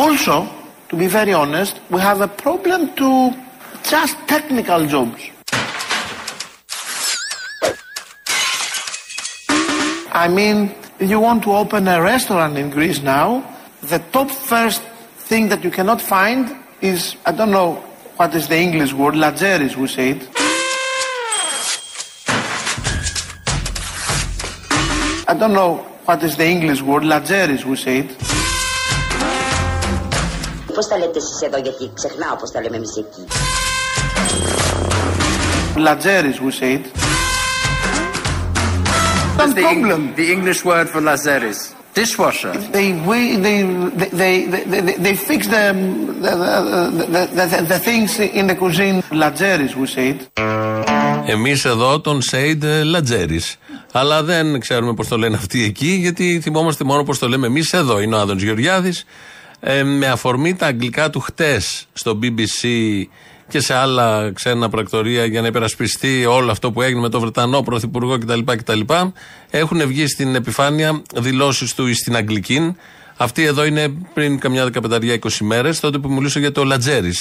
Also, to be very honest, we have a problem to just technical jobs. I mean, you want to open a restaurant in Greece now, the top first thing that you cannot find is, I don't know what is the English word, lageris we say it. I don't know what is the English word, lageris we say it. Πώς τα λέτε εσείς εδώ γιατί ξεχνάω πώς τα λέμε εμείς εκεί. Lageris we say it. Some the, Eng- problem. the English word for lazeris. Dishwasher. They, we, they, they, they, they, they fix the, the, the, the, the, the things in the cuisine. Lageris we say it. Εμείς εδώ τον Σέιντ Λατζέρη. Αλλά δεν ξέρουμε πώς το λένε αυτοί εκεί, γιατί θυμόμαστε μόνο πώς το λέμε εμείς εδώ. Είναι ο Άδων Γεωργιάδης. Ε, με αφορμή τα αγγλικά του χτες στο BBC και σε άλλα ξένα πρακτορία για να υπερασπιστεί όλο αυτό που έγινε με τον Βρετανό Πρωθυπουργό κτλ. κτλ έχουν βγει στην επιφάνεια δηλώσεις του στην Αγγλική. Αυτή εδώ είναι πριν καμιά δεκαπενταριά 20 μέρες, τότε που μιλούσε για το Λατζέρη.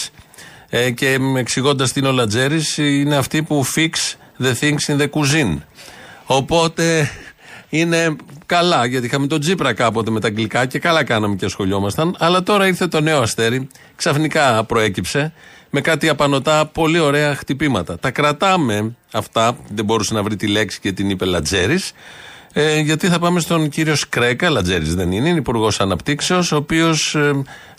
Ε, και εξηγώντας τι είναι ο Λατζέρη, είναι αυτή που fix the things in the cuisine. Οπότε είναι καλά, γιατί είχαμε τον Τζίπρα κάποτε με τα αγγλικά και καλά κάναμε και ασχολιόμασταν. Αλλά τώρα ήρθε το νέο αστέρι, ξαφνικά προέκυψε με κάτι απανοτά πολύ ωραία χτυπήματα. Τα κρατάμε αυτά, δεν μπορούσε να βρει τη λέξη και την είπε Λατζέρης. Ε, γιατί θα πάμε στον κύριο Σκρέκα, Λατζέρης δεν είναι, είναι υπουργός Αναπτύξεως, ο οποίος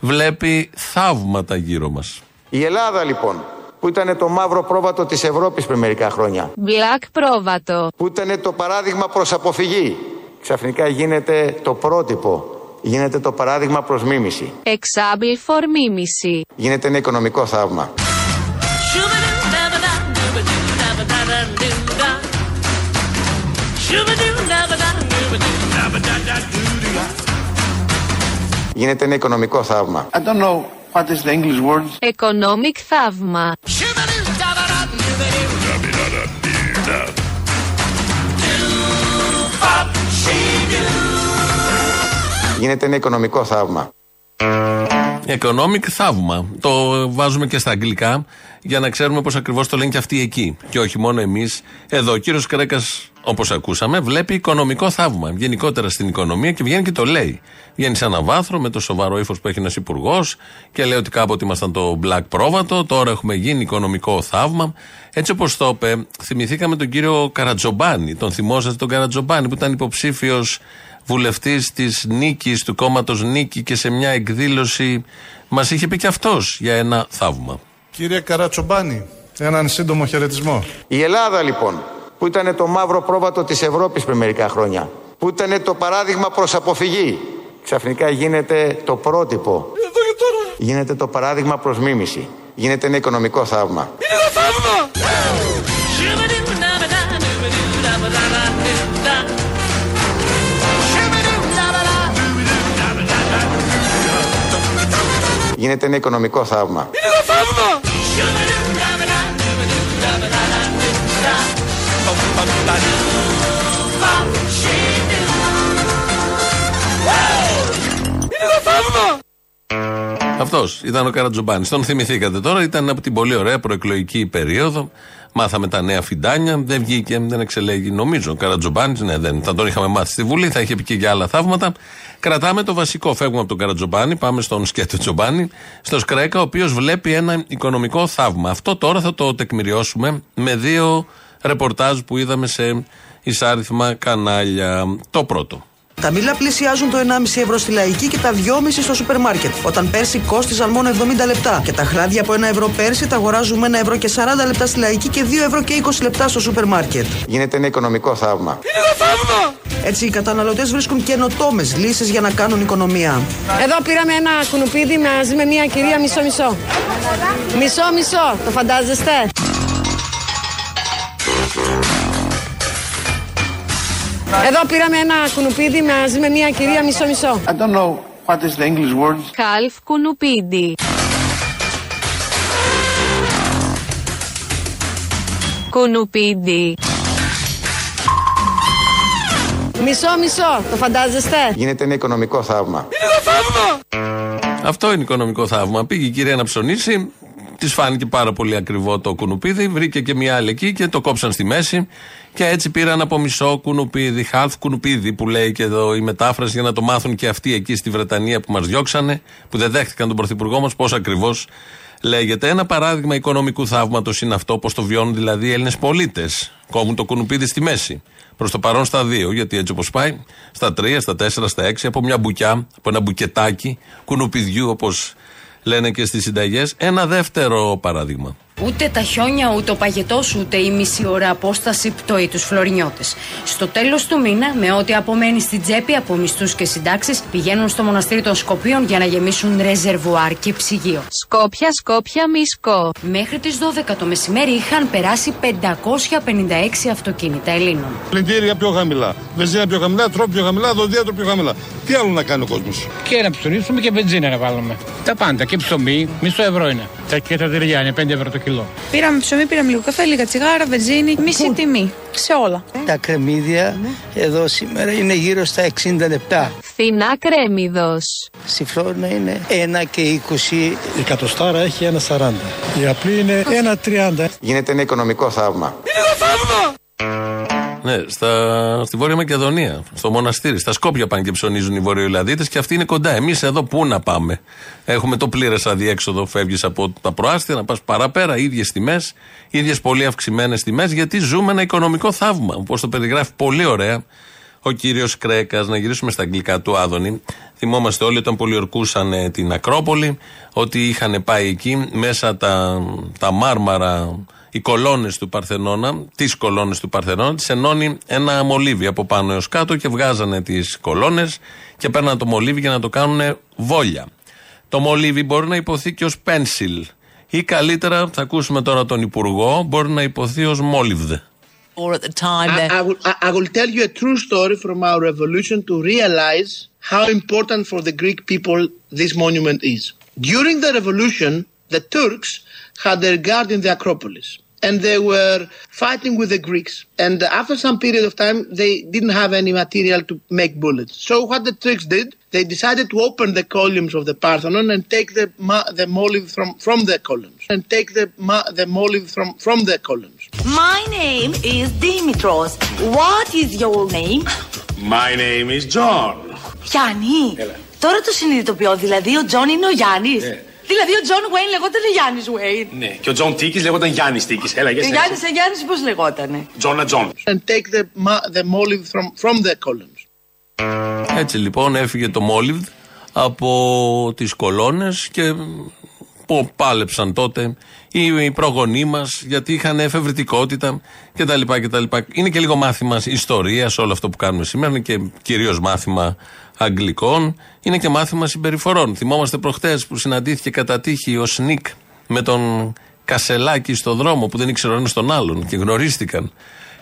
βλέπει θαύματα γύρω μας. Η Ελλάδα λοιπόν, που ήταν το μαύρο πρόβατο της Ευρώπης πριν μερικά χρόνια, Black πρόβατο. που ήταν το παράδειγμα προς αποφυγή, ξαφνικά γίνεται το πρότυπο, γίνεται το παράδειγμα προς μίμηση, Example for μίμηση. γίνεται ένα οικονομικό θαύμα. Γίνεται ένα οικονομικό θαύμα. I don't know what is the English word. Economic θαύμα. Γίνεται ένα οικονομικό θαύμα. Economic θαύμα. Το βάζουμε και στα αγγλικά για να ξέρουμε πώς ακριβώς το λένε και αυτοί εκεί. Και όχι μόνο εμείς. Εδώ ο κύριος Κρέκας, όπως ακούσαμε, βλέπει οικονομικό θαύμα. Γενικότερα στην οικονομία και βγαίνει και το λέει. Βγαίνει σε ένα βάθρο με το σοβαρό ύφος που έχει ένας υπουργός και λέει ότι κάποτε ήμασταν το Black Πρόβατο, τώρα έχουμε γίνει οικονομικό θαύμα. Έτσι όπως το είπε, θυμηθήκαμε τον κύριο Καρατζομπάνη. Τον θυμόσαστε τον Καρατζομπάνη που ήταν υποψήφιος βουλευτής της Νίκης, του κόμματος Νίκη και σε μια εκδήλωση μας είχε πει και αυτός για ένα θαύμα. Κύριε Καρατσομπάνη, έναν σύντομο χαιρετισμό. Η Ελλάδα λοιπόν, που ήταν το μαύρο πρόβατο της Ευρώπης πριν μερικά χρόνια, που ήταν το παράδειγμα προς αποφυγή, ξαφνικά γίνεται το πρότυπο, γίνεται το παράδειγμα προς μίμηση, γίνεται ένα οικονομικό θαύμα. Γίνεται ένα οικονομικό θαύμα. Αυτός ήταν ο Καρατζομπάνη. Τον θυμηθήκατε τώρα, ήταν από την πολύ ωραία προεκλογική περίοδο. Μάθαμε τα νέα φιντάνια, δεν βγήκε, δεν εξελέγει. Νομίζω ο Καρατζομπάνης, ναι, δεν θα τον είχαμε μάθει στη Βουλή, θα είχε πει και για άλλα θαύματα. Κρατάμε το βασικό, φεύγουμε από τον Καρατζομπάνη, πάμε στον Σκέτο Τζομπάνη, στο Σκρέκα, ο οποίος βλέπει ένα οικονομικό θαύμα. Αυτό τώρα θα το τεκμηριώσουμε με δύο ρεπορτάζ που είδαμε σε εισάριθμα κανάλια. Το πρώτο. Τα μήλα πλησιάζουν το 1,5 ευρώ στη λαϊκή και τα 2,5 στο σούπερ μάρκετ. Όταν πέρσι κόστιζαν μόνο 70 λεπτά. Και τα χλάδια από 1 ευρώ πέρσι τα αγοράζουμε 1 ευρώ και 40 λεπτά στη λαϊκή και 2 ευρώ και 20 λεπτά στο σούπερ μάρκετ. Γίνεται ένα οικονομικό θαύμα. Έτσι οι καταναλωτές βρίσκουν καινοτόμες λύσεις για να κάνουν οικονομία. Εδώ πήραμε ένα κουνουπίδι μαζί με μια κυρία μισό-μισό. Μισό-μισό, το φαντάζεστε; Εδώ πήραμε ένα κουνουπίδι μαζί με μια κυρία μισό-μισό. I don't know what is the English word. Χαλφ κουνουπίδι. Κουνουπίδι. Μισό-μισό, το φαντάζεστε; Γίνεται ένα οικονομικό θαύμα. Αυτό είναι οικονομικό θαύμα. Πήγε η κυρία να ψωνίσει, της φάνηκε πάρα πολύ ακριβό το κουνουπίδι, βρήκε και μια άλλη εκεί και το κόψαν στη μέση. Και έτσι πήραν από μισό κουνουπίδι, half κουνουπίδι που λέει και εδώ η μετάφραση για να το μάθουν και αυτοί εκεί στη Βρετανία που μας διώξανε, που δεν δέχτηκαν τον Πρωθυπουργό μας, πώς ακριβώς λέγεται. Ένα παράδειγμα οικονομικού θαύματος είναι αυτό, πώς το βιώνουν δηλαδή οι Έλληνες πολίτες. Κόβουν το κουνουπίδι στη μέση. Προς το παρόν στα δύο, γιατί έτσι όπως πάει, στα τρία, στα τέσσερα, στα έξι, από μια μπουκιά, από ένα μπουκετάκι κουνουπιδιού, όπως λένε και στις συνταγές. Ένα δεύτερο παράδειγμα. Ούτε τα χιόνια, ούτε ο παγετός, ούτε η μισή ώρα απόσταση πτωεί τους φλωρινιώτες. Στο τέλος του μήνα, με ό,τι απομένει στην τσέπη από μισθούς και συντάξεις, πηγαίνουν στο μοναστήρι των Σκοπίων για να γεμίσουν ρεζερβουάρ και ψυγείο. Σκόπια, Σκόπια, Μισκό. Μέχρι τις 12 το μεσημέρι είχαν περάσει 556 αυτοκίνητα Ελλήνων. Πλυντήρια πιο χαμηλά, βενζίνα πιο χαμηλά, τρόπο πιο χαμηλά, δοντίατρο πιο χαμηλά. Τι άλλο να κάνει ο κόσμος; Και να ψωνίσουμε και βενζίνα να βάλουμε. Τα πάντα και ψωμί, μισό ευρώ είναι. Τα και τα τυριά είναι 5 ευρώ το κιλό. Πήραμε ψωμί, πήραμε λίγο καφέ, λίγα τσιγάρα, βενζίνη, μισή τιμή. Σε όλα. Τα κρεμμύδια εδώ σήμερα είναι γύρω στα 60 λεπτά. Φθηνά κρέμιδο. Στη Φλόρινα είναι 1 και 20. Η κατοστάρα έχει ένα 40. Η απλή είναι ένα 30. Γίνεται ένα οικονομικό θαύμα. Ναι, στα, στη Βόρεια Μακεδονία, στο μοναστήρι. Στα Σκόπια πάνε και ψωνίζουν οι Βορειοϊλαδίτε και αυτοί είναι κοντά. Εμείς εδώ πού να πάμε; Έχουμε το πλήρες αδιέξοδο, φεύγεις από τα προάστια, να πας παραπέρα, ίδιες τιμές, ίδιες πολύ αυξημένες τιμές, γιατί ζούμε ένα οικονομικό θαύμα. Όπως το περιγράφει πολύ ωραία ο κύριος Κρέκας. Να γυρίσουμε στα αγγλικά του Άδωνη. Θυμόμαστε όλοι όταν πολιορκούσαν ε, την Ακρόπολη, ότι είχαν πάει εκεί μέσα τα, τα μάρμαρα οι κολόνες του Παρθενώνα, τις κολόνες του Παρθενώνα, τις ενώνει ένα μολύβι από πάνω έως κάτω και βγάζανε τις κολόνες και παίρναν το μολύβι για να το κάνουν βόλια. Το μολύβι μπορεί να υποθεί και ως πένσιλ ή καλύτερα, θα ακούσουμε τώρα τον Υπουργό, μπορεί να υποθεί ως μόλιβδ. Or at the time I, I, will, I will tell you a true story from our revolution to realize how important for the Greek people this monument is. During the revolution, the Turks had their guard in the Acropolis. And they were fighting with the Greeks. And after some period of time, they didn't have any material to make bullets. So what the Turks did, they decided to open the columns of the Parthenon and take the the molive from from the columns and take the the molive from from the columns. My name is Dimitros. What is your name? My name is John. Γιάννη. Τώρα το συνειδητοποιώ. Δηλαδή ο Τζον είναι ο Γιάννης. Δηλαδή ο Τζον Βέιν λεγόταν Γιάννης Βέιν. Ναι, και ο Τζον Τίκης λεγόταν Γιάννης Τίκης. Έλα, για Και Γιάννη σε Γιάννης πώ λεγότανε. Τζόνα Τζον. And take the the molive from from the columns. Έτσι λοιπόν έφυγε το μόλιβδ από τις κολόνες και που πάλεψαν τότε οι προγονείς μας γιατί είχαν εφευρετικότητα κτλ. κτλ. Είναι και λίγο μάθημα ιστορίας όλο αυτό που κάνουμε σήμερα είναι και κυρίως μάθημα αγγλικών είναι και μάθημα συμπεριφορών. Θυμόμαστε προχτές που συναντήθηκε κατά τύχη ο Σνικ με τον Κασελάκη στο δρόμο που δεν ήξερε ο ένας τον άλλον και γνωρίστηκαν.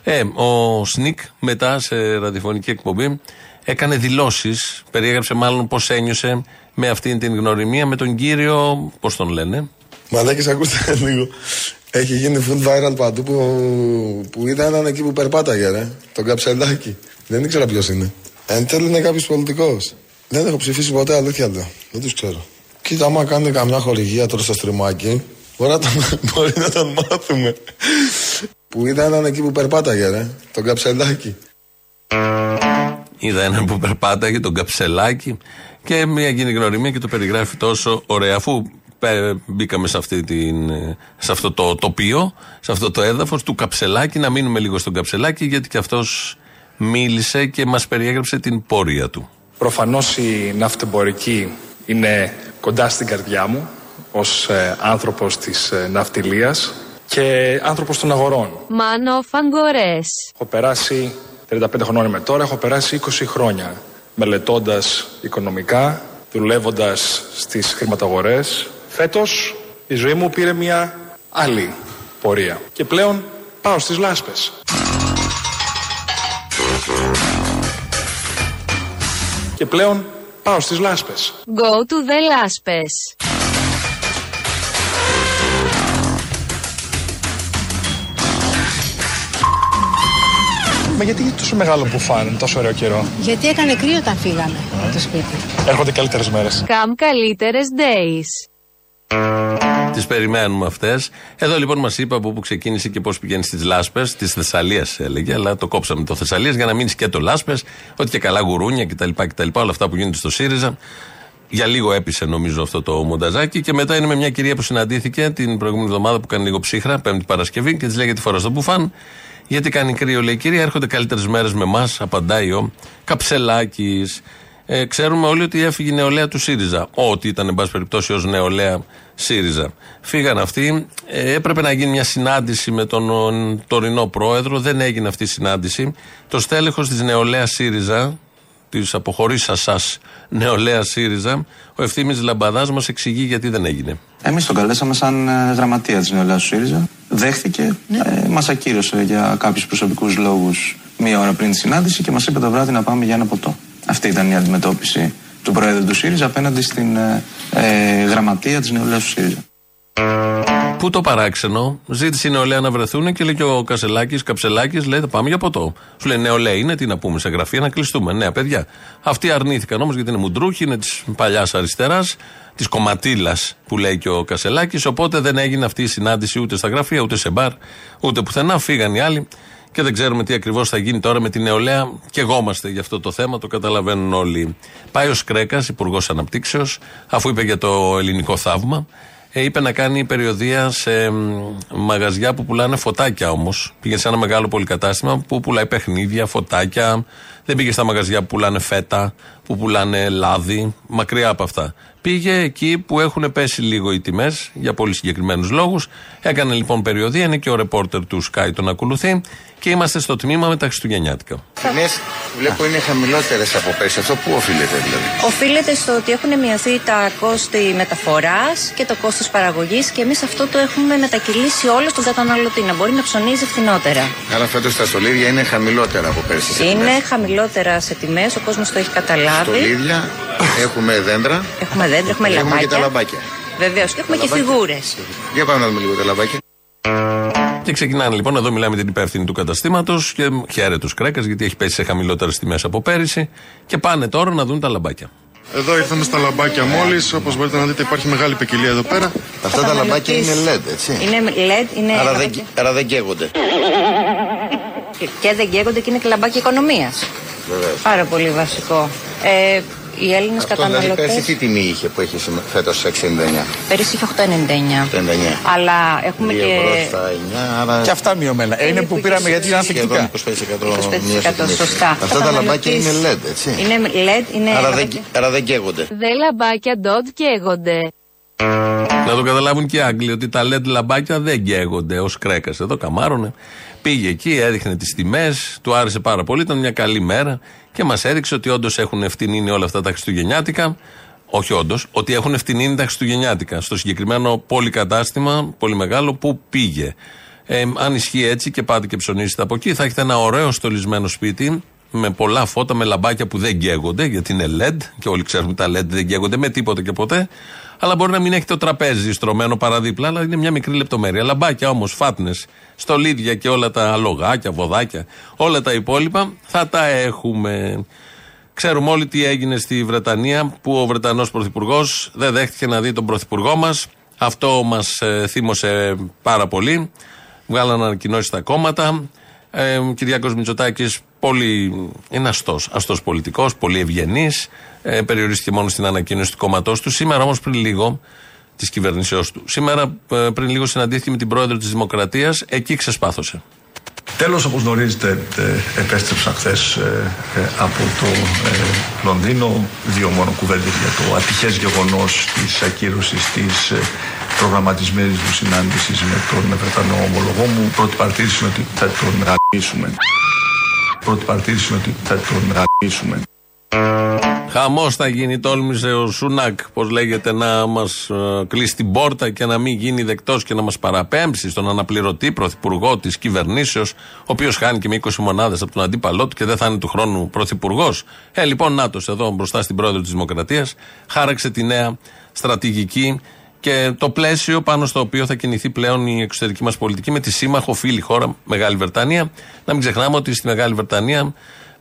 Ε, ο Σνικ μετά σε ραδιοφωνική εκπομπή έκανε δηλώσεις, περιέγραψε μάλλον πώς ένιωσε με αυτήν την γνωριμία με τον κύριο. Πώς τον λένε; Μαλάκες ακούστε λίγο. Έχει γίνει food viral παντού που, που είδα έναν εκεί που περπάταγε, ρε. Τον καψελάκι. Δεν ήξερα ποιος είναι. Εν τέλει είναι κάποιος πολιτικός. Δεν έχω ψηφίσει ποτέ, αλήθεια λέω. Δεν τους ξέρω. Κοίτα, άμα κάνει καμιά χορηγία τώρα στο στριμάκι, μπορεί να τον, μπορεί να τον μάθουμε. που είδα έναν εκεί που περπάταγε, ρε. Τον καψελάκι. Είδα έναν που περπάταγε, τον καψελάκι και μια γίνει γνωριμία και το περιγράφει τόσο ωραία. Αφού πέ- μπήκαμε σε, αυτή την, σε αυτό το τοπίο, σε αυτό το έδαφος του καψελάκι, να μείνουμε λίγο στον καψελάκι, γιατί και αυτός μίλησε και μας περιέγραψε την πορεία του. Προφανώς η ναυτεμπορική είναι κοντά στην καρδιά μου ως ε, άνθρωπος της ε, ναυτιλίας και άνθρωπος των αγορών. Μάνο Φαγκορές. Έχω περάσει 35 χρονών είμαι τώρα, έχω περάσει 20 χρόνια μελετώντας οικονομικά, δουλεύοντας στις χρηματαγορές. Φέτος η ζωή μου πήρε μια άλλη πορεία και πλέον πάω στις λάσπες. Και πλέον πάω στις λάσπες. Go to the Λάσπες. Μα γιατί είναι τόσο μεγάλο μπουφάν, τόσο ωραίο καιρό; Γιατί έκανε κρύο όταν φύγαμε από το σπίτι. Έρχονται καλύτερες μέρες. Καμ καλύτερες days. Τις περιμένουμε αυτές. Εδώ λοιπόν μας είπε από πού ξεκίνησε και πώς πηγαίνει στις λάσπες. Της Θεσσαλίας έλεγε, αλλά το κόψαμε το Θεσσαλίας για να μείνεις και το λάσπες. Ότι και καλά γουρούνια κτλ. κτλ όλα αυτά που γίνονται στο ΣΥΡΙΖΑ. Για λίγο έπεισε νομίζω αυτό το μονταζάκι. Και μετά είναι με μια κυρία που συναντήθηκε την προηγούμενη εβδομάδα που κάνει λίγο ψύχρα, Πέμπτη Παρασκευή, και της λέει τη φοράς στο μπουφάν. Γιατί κάνει κρύο, λέει η κυρία, έρχονται καλύτερες μέρες με εμάς, απαντάει ο Καψελάκης. Ε, ξέρουμε όλοι ότι έφυγε η νεολαία του ΣΥΡΙΖΑ. Ό,τι ήταν, εν πάση περιπτώσει, ως νεολαία ΣΥΡΙΖΑ. Φύγαν αυτοί. Ε, έπρεπε να γίνει μια συνάντηση με τον ο, τωρινό πρόεδρο. Δεν έγινε αυτή η συνάντηση. Το στέλεχος της νεολαίας ΣΥΡΙΖΑ, της αποχωρήσας σας νεολαία ΣΥΡΙΖΑ, ο ευθύνη Λαμπαδάς μας εξηγεί γιατί δεν έγινε. Εμείς τον καλέσαμε σαν ε, γραμματεία της νεολαίας του ΣΥΡΙΖΑ. Δέχτηκε, ε, μας ακύρωσε για κάποιους προσωπικούς λόγους μία ώρα πριν τη συνάντηση και μας είπε το βράδυ να πάμε για ένα ποτό. Αυτή ήταν η αντιμετώπιση του Πρόεδρου του ΣΥΡΙΖΑ απέναντι στην ε, ε, γραμματεία της νεολαίας του ΣΥΡΙΖΑ. Πού το παράξενο, ζήτησε η νεολαία να βρεθούν και λέει και ο Κασελάκης, Καψελάκης, λέει θα πάμε για ποτό. Σου λέει νεολαία είναι, τι να πούμε σε γραφεία, να κλειστούμε. Ναι, παιδιά. Αυτοί αρνήθηκαν όμως γιατί είναι μουντρούχοι, είναι της παλιάς αριστεράς, της κομματίλας που λέει και ο Κασελάκης. Οπότε δεν έγινε αυτή η συνάντηση ούτε στα γραφεία, ούτε σε μπαρ, ούτε πουθενά. Φύγαν οι άλλοι και δεν ξέρουμε τι ακριβώς θα γίνει τώρα με τη νεολαία. Και εγώμαστε για αυτό το θέμα, το καταλαβαίνουν όλοι. Πάει ο Σκρέκας, Υπουργός Αναπτύξεως, αφού είπε για το ελληνικό θαύμα, ε, είπε να κάνει περιοδία σε μαγαζιά που πουλάνε φωτάκια όμως. Πήγε σε ένα μεγάλο πολυκατάστημα που πουλάει παιχνίδια, φωτάκια. Δεν πήγε στα μαγαζιά που πουλάνε φέτα, που πουλάνε λάδι, μακριά από αυτά. Πήγε εκεί που έχουν πέσει λίγο οι τιμές για πολύ συγκεκριμένους λόγους. Έκανε λοιπόν περιοδία, είναι και ο ρεπόρτερ του Sky τον ακολουθεί και είμαστε στο τμήμα με τα Χριστουγεννιάτικα. Τιμές βλέπω είναι χαμηλότερες από πέρσι. Αυτό πού οφείλεται δηλαδή; Οφείλεται στο ότι έχουν μειωθεί τα κόστη μεταφοράς και το κόστος παραγωγής και εμείς αυτό το έχουμε μετακυλήσει όλο στον καταναλωτή να μπορεί να ψωνίζει φθηνότερα. Άρα φέτος τα στολίδια είναι χαμηλότερα από πέρσι. σε Είναι τιμές. χαμηλότερα σε τιμές, ο κόσμος το έχει καταλάβει. Στολίδια, έχουμε δέντρα. Έχουμε δέντρα, έχουμε και λαμπάκια. και τα λαμπάκια. Βεβαίως και έχουμε Τα και λαμπάκια. φιγούρες. Για πάμε να δούμε λίγο τα λαμπάκια. Και ξεκινάνε λοιπόν, εδώ μιλάμε με την υπεύθυνη του καταστήματος και χαίρεται τους Κρέκα γιατί έχει πέσει σε χαμηλότερες τιμές από πέρυσι. Και πάνε τώρα να δουν τα λαμπάκια. Εδώ ήρθαμε στα λαμπάκια μόλις. Όπως μπορείτε να δείτε, υπάρχει μεγάλη ποικιλία εδώ πέρα. Αυτά τα λαμπάκια είναι LED, έτσι. Είναι LED, είναι. Άρα δεν, άρα δεν καίγονται. Και δεν καίγονται και είναι και λαμπάκια οικονομίας. Βεβαίως. Πάρα πολύ βασικό. Ε, οι Έλληνες Αυτό δηλαδή καταναλωτέ. πέρσι τι τιμή είχε που έχεις φέτος 6,99. Πέρυσι είχε 8,99. 8,99. Αλλά έχουμε Δύο και. ευρώ στα 9, άρα Και αυτά μειωμένα. Είναι που πήραμε γιατί είναι ανθεκτικά. σχεδόν 25% 25% μείωση τιμής. σωστά. Αυτά τα λαμπάκια είναι LED, έτσι. Είναι LED, είναι. Άρα δεν, λαμπάκια- άρα δεν καίγονται. Δε λαμπάκια ντότ καίγονται. Να το καταλάβουν και οι Άγγλοι ότι τα LED λαμπάκια δεν καίγονται ως κρέκας. Εδώ καμάρωνε. Πήγε εκεί, έδειχνε τις τιμές, του άρεσε πάρα πολύ, ήταν μια καλή μέρα και μας έδειξε ότι όντως έχουν ευθυνίνει όλα αυτά τα Χριστουγεννιάτικα. Όχι όντως, ότι έχουν ευθυνίνει τα Χριστουγεννιάτικα. Στο συγκεκριμένο πολυκατάστημα, πολύ μεγάλο, που πήγε. Ε, αν ισχύει έτσι και πάτε και ψωνίσετε από εκεί, θα έχετε ένα ωραίο στολισμένο σπίτι με πολλά φώτα, με λαμπάκια που δεν καίγονται, γιατί είναι LED και όλοι ξέρουμε τα LED δεν καίγονται με τίποτα και ποτέ. Αλλά μπορεί να μην έχει το τραπέζι στρωμένο παραδίπλα, αλλά είναι μια μικρή λεπτομέρεια. Λαμπάκια όμως, φάτνες, στολίδια και όλα τα λογάκια, βοδάκια, όλα τα υπόλοιπα θα τα έχουμε. Ξέρουμε όλοι τι έγινε στη Βρετανία που ο Βρετανός Πρωθυπουργός δεν δέχτηκε να δει τον Πρωθυπουργό μας. Αυτό μας θύμωσε πάρα πολύ. Βγάλαν ανακοινώσεις στα κόμματα. Ε, ο Κυριάκος Μητσοτάκης πολύ είναι αστός, αστός πολιτικός, πολύ ευγενής, ε, περιορίστηκε μόνο στην ανακοίνωση του κόμματός του. Σήμερα όμως πριν λίγο, της κυβερνήσεώς του, σήμερα ε, πριν λίγο συναντήθηκε με την πρόεδρο της Δημοκρατίας, εκεί ξεσπάθωσε. Τέλος, όπως γνωρίζετε, ε, επέστρεψα χθες από το ε, Λονδίνο. Δύο μόνο κουβέντες για το ατυχές γεγονός της ακύρωσης της ε, προγραμματισμένης μου συνάντησης με τον Βρετανό ομολογό μου. Πρώτη παρατήρηση είναι ότι θα τον γαμίσουμε. Πρώτη παρατήρηση είναι ότι θα τον γαμίσουμε. Χαμός θα γίνει, τόλμησε ο Σουνάκ, πώς λέγεται, να μας κλείσει την πόρτα και να μην γίνει δεκτός και να μας παραπέμψει στον αναπληρωτή πρωθυπουργό της κυβερνήσεως, ο οποίος χάνει και με 20 μονάδες από τον αντίπαλό του και δεν θα είναι του χρόνου πρωθυπουργός. Ε, λοιπόν, Νάτο εδώ μπροστά στην πρόεδρο της Δημοκρατίας, χάραξε τη νέα στρατηγική και το πλαίσιο πάνω στο οποίο θα κινηθεί πλέον η εξωτερική μας πολιτική με τη σύμμαχο φίλη χώρα Μεγάλη Βρετανία. Να μην ξεχνάμε ότι στη Μεγάλη Βρετανία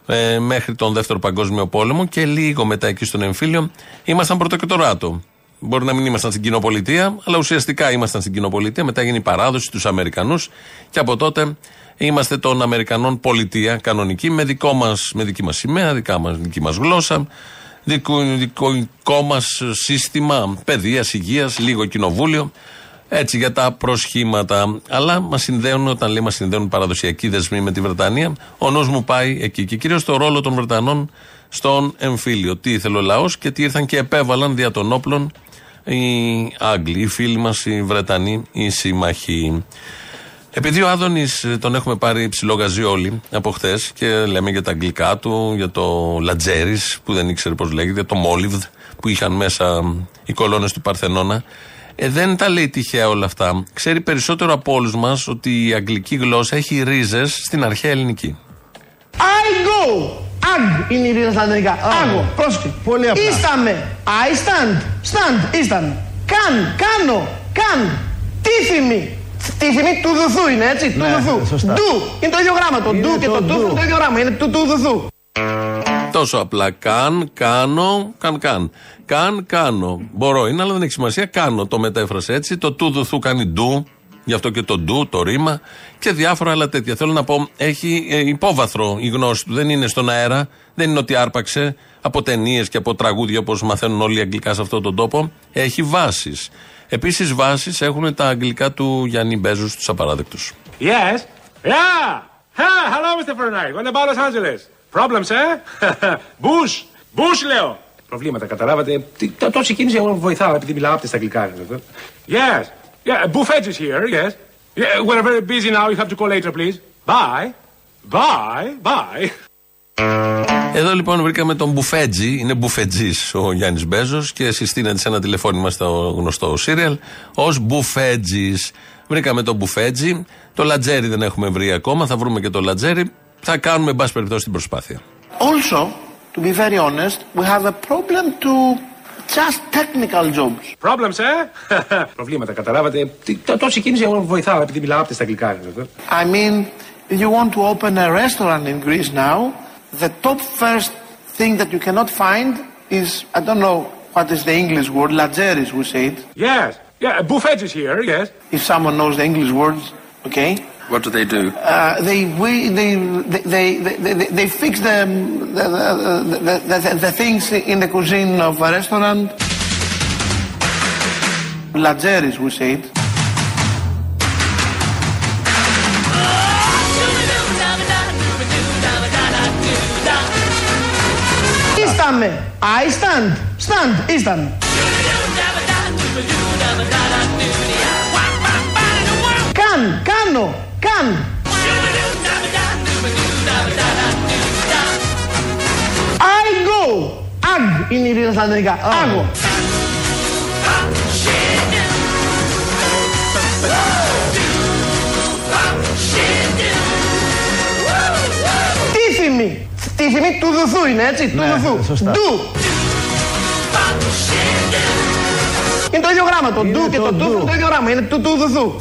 ε, μέχρι τον Δεύτερο Παγκόσμιο Πόλεμο και λίγο μετά εκεί στον εμφύλιο ήμασταν πρωτοκρατοράτο. Μπορεί να μην ήμασταν στην κοινοπολιτεία, αλλά ουσιαστικά ήμασταν στην κοινοπολιτεία. Μετά έγινε η παράδοση στου Αμερικανούς και από τότε είμαστε των Αμερικανών πολιτεία κανονική με, δικό μας, με δική μας σημαία, δικά μας, δική μας γλώσσα, δικό, δικό μας σύστημα παιδείας, υγείας, λίγο κοινοβούλιο. Έτσι για τα προσχήματα. Αλλά μας συνδέουν, όταν λέει μας συνδέουν παραδοσιακοί δεσμοί με τη Βρετανία, ο νους μου πάει εκεί. Και κυρίως το ρόλο των Βρετανών στον εμφύλιο. Τι ήθελε ο λαός και τι ήρθαν και επέβαλαν δια των όπλων οι Άγγλοι, οι φίλοι μας, οι Βρετανοί, οι σύμμαχοι. Επειδή ο Άδωνης τον έχουμε πάρει ψηλό γαζί όλοι από χθες και λέμε για τα αγγλικά του, για το Λατζέρι που δεν ήξερε πώς λέγεται, για το Μόλιβδ που είχαν μέσα οι κολόνες του Παρθενώνα. Ε, δεν τα λέει τυχαία όλα αυτά. Ξέρει περισσότερο από όλους μας ότι η αγγλική γλώσσα έχει ρίζες στην αρχαία ελληνική. I go. Αγ είναι η ρίζα στα ελληνικά. Άγω. Πρόσεχε. Πολύ απλά.Ίσταμε. I stand. Stand. Ήσταν. Καν. Κάνω. Καν. Τίθιμη. Τίθιμη του δουθού είναι έτσι. Του Ναι, δουθού. σωστά. Ντου. Είναι το ίδιο γράμμα. Το Είναι ντου και το το ντου ντου. είναι το ίδιο γράμμα. Είναι του του δουθού. Τόσο απλά. Καν, κάνω, καν, καν. Καν, κάνω. Μπορώ είναι, αλλά δεν έχει σημασία. Κάνω. Το μετέφρασε έτσι. Το του δουθού κάνει ντου. Γι' αυτό και το ντου, το ρήμα και διάφορα άλλα τέτοια. Θέλω να πω, έχει ε, υπόβαθρο η γνώση του. Δεν είναι στον αέρα. Δεν είναι ότι άρπαξε από ταινίες και από τραγούδια όπως μαθαίνουν όλοι οι αγγλικά σε αυτόν τον τόπο. Έχει βάσεις. Επίση, βάσει έχουν τα αγγλικά του Γιάννη Μπέζου του απαράδεκτου. Yes? Yeah! Ha, hello, Mr. Fahrenheit. What about Los Angeles? Problems, eh? Bush! Bush, λέω! Προβλήματα, καταλάβατε. Τι- τό- Τόση κίνηση εγώ βοηθάω επειδή μιλάω από στα αγγλικά. Yes. Yeah, Buff Edge is here, yes. Yeah, we're very busy now. You have to call later, please. Bye. Bye. Bye. Εδώ λοιπόν βρήκαμε τον Μπουφέτζη, είναι Μπουφετζή ο Γιάννης Μπέζος και συστήνεται σε ένα τηλεφώνημα στο γνωστό σύριαλ ως Μπουφέτζης. Βρήκαμε τον Μπουφέτζη. Το Λατζέρι δεν έχουμε βρει ακόμα, θα βρούμε και το Λατζέρι. Θα κάνουμε, εν πάση περιπτώσει, την προσπάθεια. Also, to be very honest, we have a problem to just technical jobs. Problems, eh? Προβλήματα, καταλάβατε. Τι- τό- Τόση κίνηση εγώ βοηθάω επειδή μιλάω από στα αγγλικά. I mean, if you want to open a restaurant in Greece now, the top first thing that you cannot find is, I don't know what is the English word, lageris we say it. Yes. Yeah, Buff Edge is here, yes. If someone knows the English words, okay. What do they do? Uh, they, we, they, they, they, they, they, they fix the, the, the, the, the, the things in the cuisine of a restaurant. Lageris we say it.Ίσταμε. I stand. Stand. Ήσταν. Καν. Κάνω. Καν. I go. Αγ είναι η ρίζα στα ελληνικά. Άγω. Τίθιμη. Τίθιμη του δουθού είναι έτσι. Του Ναι, δουθού. σωστά. Ντου. Είναι το ίδιο γράμμα. Το ντου και το ντου είναι το ίδιο γράμμα. Είναι του του δουθού.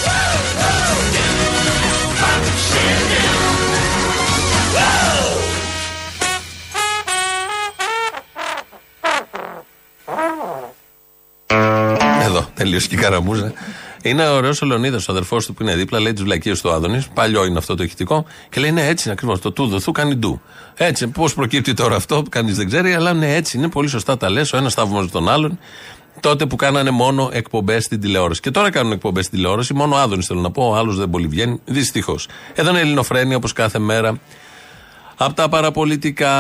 Εδώ, τελείωσε και η καραμούζα. Είναι ωραίος ο Λεωνίδα, ο αδερφός του που είναι δίπλα, λέει τι βλακίε του Άδωνης. Παλιό είναι αυτό το ηχητικό. Και λέει: Ναι, έτσι είναι ακριβώς. Το του δοθού κάνει ντου. Έτσι, πώς προκύπτει τώρα αυτό, κανείς δεν ξέρει, αλλά ναι, έτσι είναι. Πολύ σωστά τα λες. Ο ένας θαύμαζε τον άλλον. Τότε που κάνανε μόνο εκπομπές στην τηλεόραση. Και τώρα κάνουν εκπομπές στην τηλεόραση. Μόνο ο Άδωνης θέλω να πω. Ο άλλος δεν πολύ βγαίνει. Δυστυχώς. Εδώ είναι Ελληνοφρένια όπως κάθε μέρα. Από τα παραπολιτικά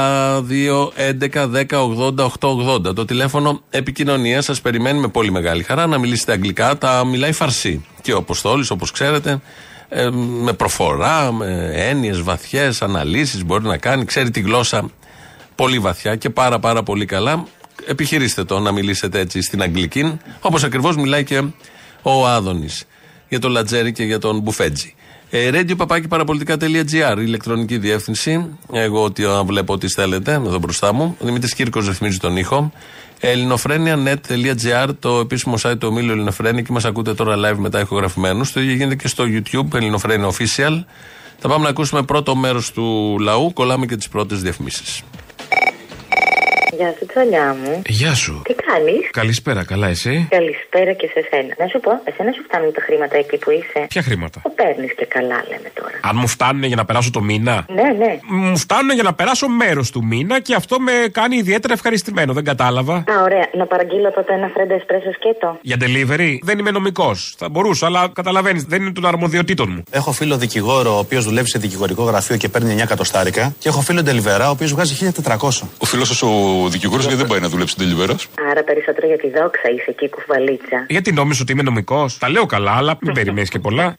2, 11, 10, 80, 8, 80. Το τηλέφωνο επικοινωνίας σας περιμένει με πολύ μεγάλη χαρά να μιλήσετε αγγλικά. Τα μιλάει φαρσί. Και ο Αποστόλη, όπως ξέρετε, ε, με προφορά, με έννοιες βαθιές, αναλύσεις μπορεί να κάνει. Ξέρει τη γλώσσα πολύ βαθιά και πάρα πάρα πολύ καλά. Επιχειρήστε το να μιλήσετε έτσι στην Αγγλική, όπως ακριβώς μιλάει και ο Άδωνης για τον Λατζέρι και για τον Μπουφέτζη. Ε, radio ηλεκτρονική διεύθυνση. Εγώ ότι α, βλέπω ό,τι στέλνετε εδώ μπροστά μου. Ο Δημήτρης Κύρκος ρυθμίζει τον ήχο. ελληνοφρένια.net.gr, το επίσημο site του ομίλου Ελληνοφρένια και μας ακούτε τώρα live μετά ηχογραφημένους. Το ίδιο γίνεται και στο YouTube, Ελληνοφρένια Official. Θα πάμε να ακούσουμε πρώτο μέρος του λαού. Κολλάμε και τις πρώτες διαφημίσεις. Γεια σου, τσολιά μου. Γεια σου. Τι κάνεις; Καλησπέρα, καλά εσύ. Καλησπέρα και σε σένα. Να σου πω, εσένα σου φτάνουν τα χρήματα εκεί που είσαι; Ποια χρήματα; Το παίρνεις και καλά, λέμε τώρα. Αν μου φτάνουν για να περάσω το μήνα; Ναι, ναι. Μου φτάνουν για να περάσω μέρος του μήνα και αυτό με κάνει ιδιαίτερα ευχαριστημένο. Δεν κατάλαβα. Α, ωραία. Να παραγγείλω τότε ένα φρέντα εσπρέσο σκέτο. Για delivery; Δεν είμαι νομικός. Θα μπορούσα, αλλά καταλαβαίνεις, δεν είναι των αρμοδιοτήτων μου. Έχω φίλο δικηγόρο ο οποίος δουλεύει σε δικηγορικό γραφείο και παίρνει 9 εκατοστάρικα. Και έχω φίλο ντελιβερά ο οποίος βγάζει 1400. Ο φίλος σα ο δικηγόρος γιατί δεν πάει να δουλέψει τελειβέρα. Άρα περισσότερο για τη δόξα είσαι εκεί κουβαλίτσα. Γιατί νόμιζα ότι είμαι νομικός. Τα λέω καλά, αλλά μην περιμένεις και πολλά.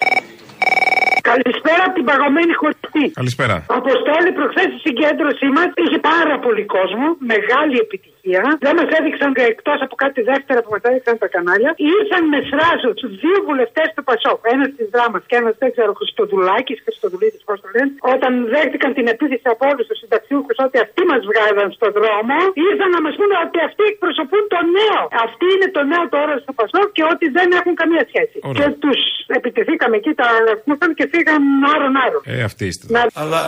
Καλησπέρα από την παγωμένη χωριστή. Καλησπέρα. Αποστόλη, προχθές η συγκέντρωσή μας είχε πάρα πολύ κόσμο, μεγάλη επιτυχία. Δεν μας έδειξαν εκτός από κάτι δεύτερα που μας έδειξαν τα κανάλια. Ήρθαν με σράζο τους δύο βουλευτές του Πασόκ. Ένας της δράμας και ένας δεν ξέρω, Χριστοδουλάκης, Χριστοδουλίτη, πώς το λένε. Όταν δέχτηκαν την επίθεση από όλους τους συνταξιούχους ότι αυτοί μας βγάζαν στον δρόμο, ήρθαν να μας πούνε ότι αυτοί εκπροσωπούν το νέο. Αυτοί είναι το νέο τώρα στο Πασόκ και ότι δεν έχουν καμία σχέση. Ωραία. Και τους επιτεθήκαμε εκεί, τα ακούσαν και φύγαν άρον-άρον. Ε, αυτή είστε. Να... Αλλά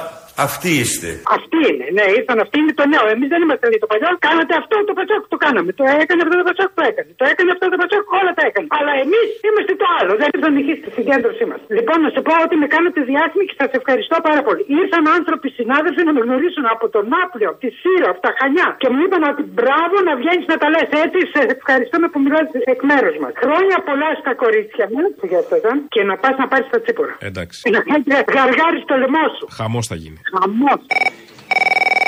αυτοί είστε. Αυτή είναι, ναι, ήρθαν αυτοί είναι το νέο. Εμείς δεν είμαστε το παλιό. Κάνατε αυτό το Πασόκ, το κάναμε. Το έκανε αυτό το Πασόκ, το έκανε. Το έκανε αυτό το Πασόκ, όλα τα έκανε. Αλλά εμείς είμαστε το άλλο. Δεν ήρθαν νυχεί στη συγκέντρωσή μας. Λοιπόν, να σε πω ότι με κάνετε διάσημη και σας ευχαριστώ πάρα πολύ. Ήρθαν άνθρωποι συνάδελφοι να με γνωρίσουν από τον Νάπλιο, από τη Σύρο, από τα Χανιά. Και μου είπαν ότι μπράβο να βγαίνεις να τα λες έτσι. Σε ευχαριστούμε που μιλάτε εκ μέρους μας. Χρόνια πολλά στα κορίτσια μου, που για αυτό ήταν, και να πας να πάρεις τα τσίπορα. Εντάξει. Να κάνει γαργάρι στο λαιμό σου. Χαμός θα γίνει. Χαμό.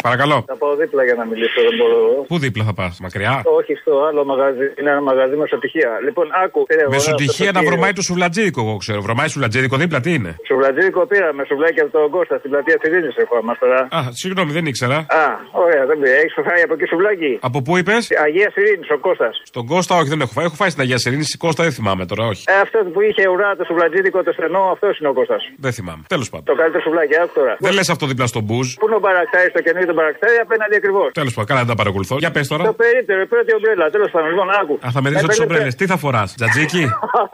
Παρακαλώ. Θα πάω δίπλα για να μιλήσω, δεν μπορώ. Πού δίπλα θα πας, μακριά; Όχι στο άλλο μαγαζί. Είναι ένα μαγαζί με σωτυχία. Λοιπόν, άκου. πήρε εγώ Μεσοτυχία ένα να σωτυχείο. βρωμάει το σουβλατζίδικο, εγώ ξέρω. Βρωμάει σουβλατζίδικο δίπλα, τι είναι; Σουβλατζίδικο πήραμε, σουβλάκι από τον Κώστα στην πλατεία Θηρίνη ερχόμαστε τώρα. Α, συγγνώμη, δεν ήξερα. Α, ωραία, δεν πήρε. Έχεις φάει από εκεί σουβλάκι; Από πού είπες; Αγία Θηρίνη, ο Κώστας. Στον Κώστα, όχι, δεν έχω φάει. Έχω φάει στην Αγία Σερήνη. Κώστα δεν θυμάμαι τώρα, όχι. Ε, αυτός που είχε ουρά το σουβλατζίδικο το στενό, αυτός είναι ο Κώστας. Δεν θυμάμαι. Τέλος πάντων. Το καλύτερο σουβλάκι, άκου τώρα. Δεν λες αυτό δίπλα στον μπουζ. Πού είναι ο Μπαϊρακτάρη, το καινούριο του Μπαϊρακτάρη, απέναντι ακριβώς. Τέλος πάντων, καλά δεν τα παρακολουθώ. Για πες τώρα. Το περίπτερο, η πρώτη ομπρέλα, τέλος πάντων. Λοιπόν, άκου. Α, θα μετρήσω τις Έπαιρνε- ομπρέλες. Τι θα φοράς, Τζατζίκι;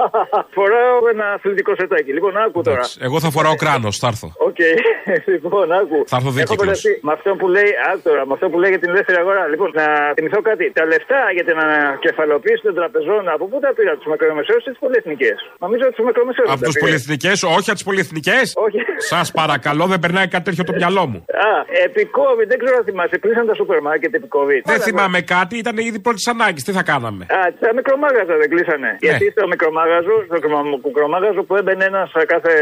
Φοράω ένα αθλητικό σετάκι. Λοιπόν, άκου τώρα. Εντάξει, Εγώ θα φοράω κράνος, θα έρθω. Οκ, λοιπόν, άκου. Θα έρθω Έχω δίκυκλο. μπερδευτεί με αυτό που λέει, άκου τώρα, με αυτό που λέει για την ελεύθερη αγορά. Λοιπόν, να θυμηθώ κάτι. Τα λεφτά για την ανακεφαλοποίηση των τραπεζών, από πού τα πήραν, τους μικρομεσαίους ή τις πολυεθνικές; Νομίζω τους μικρομεσαίου. Από τους πολυεθνικές, όχι από τις πολυεθνικές. Όχι. Σας παρακαλώ, δεν περνάει κάτι τέτοιο το μυαλό μου. Α, επί COVID, δεν ξέρω αν θυμάσαι. Κλείσαν τα σούπερ μάρκετ επί COVID. Δεν θυμάμαι κάτι, ήταν ήδη πρώτη ανάγκης. Τι θα κάναμε; Α, τα μικρομάγαζα δεν κλείσανε. Γιατί στο μικρομάγαζο, στο μικρο- μικρομάγαζο που έμπαινε ένας κάθε.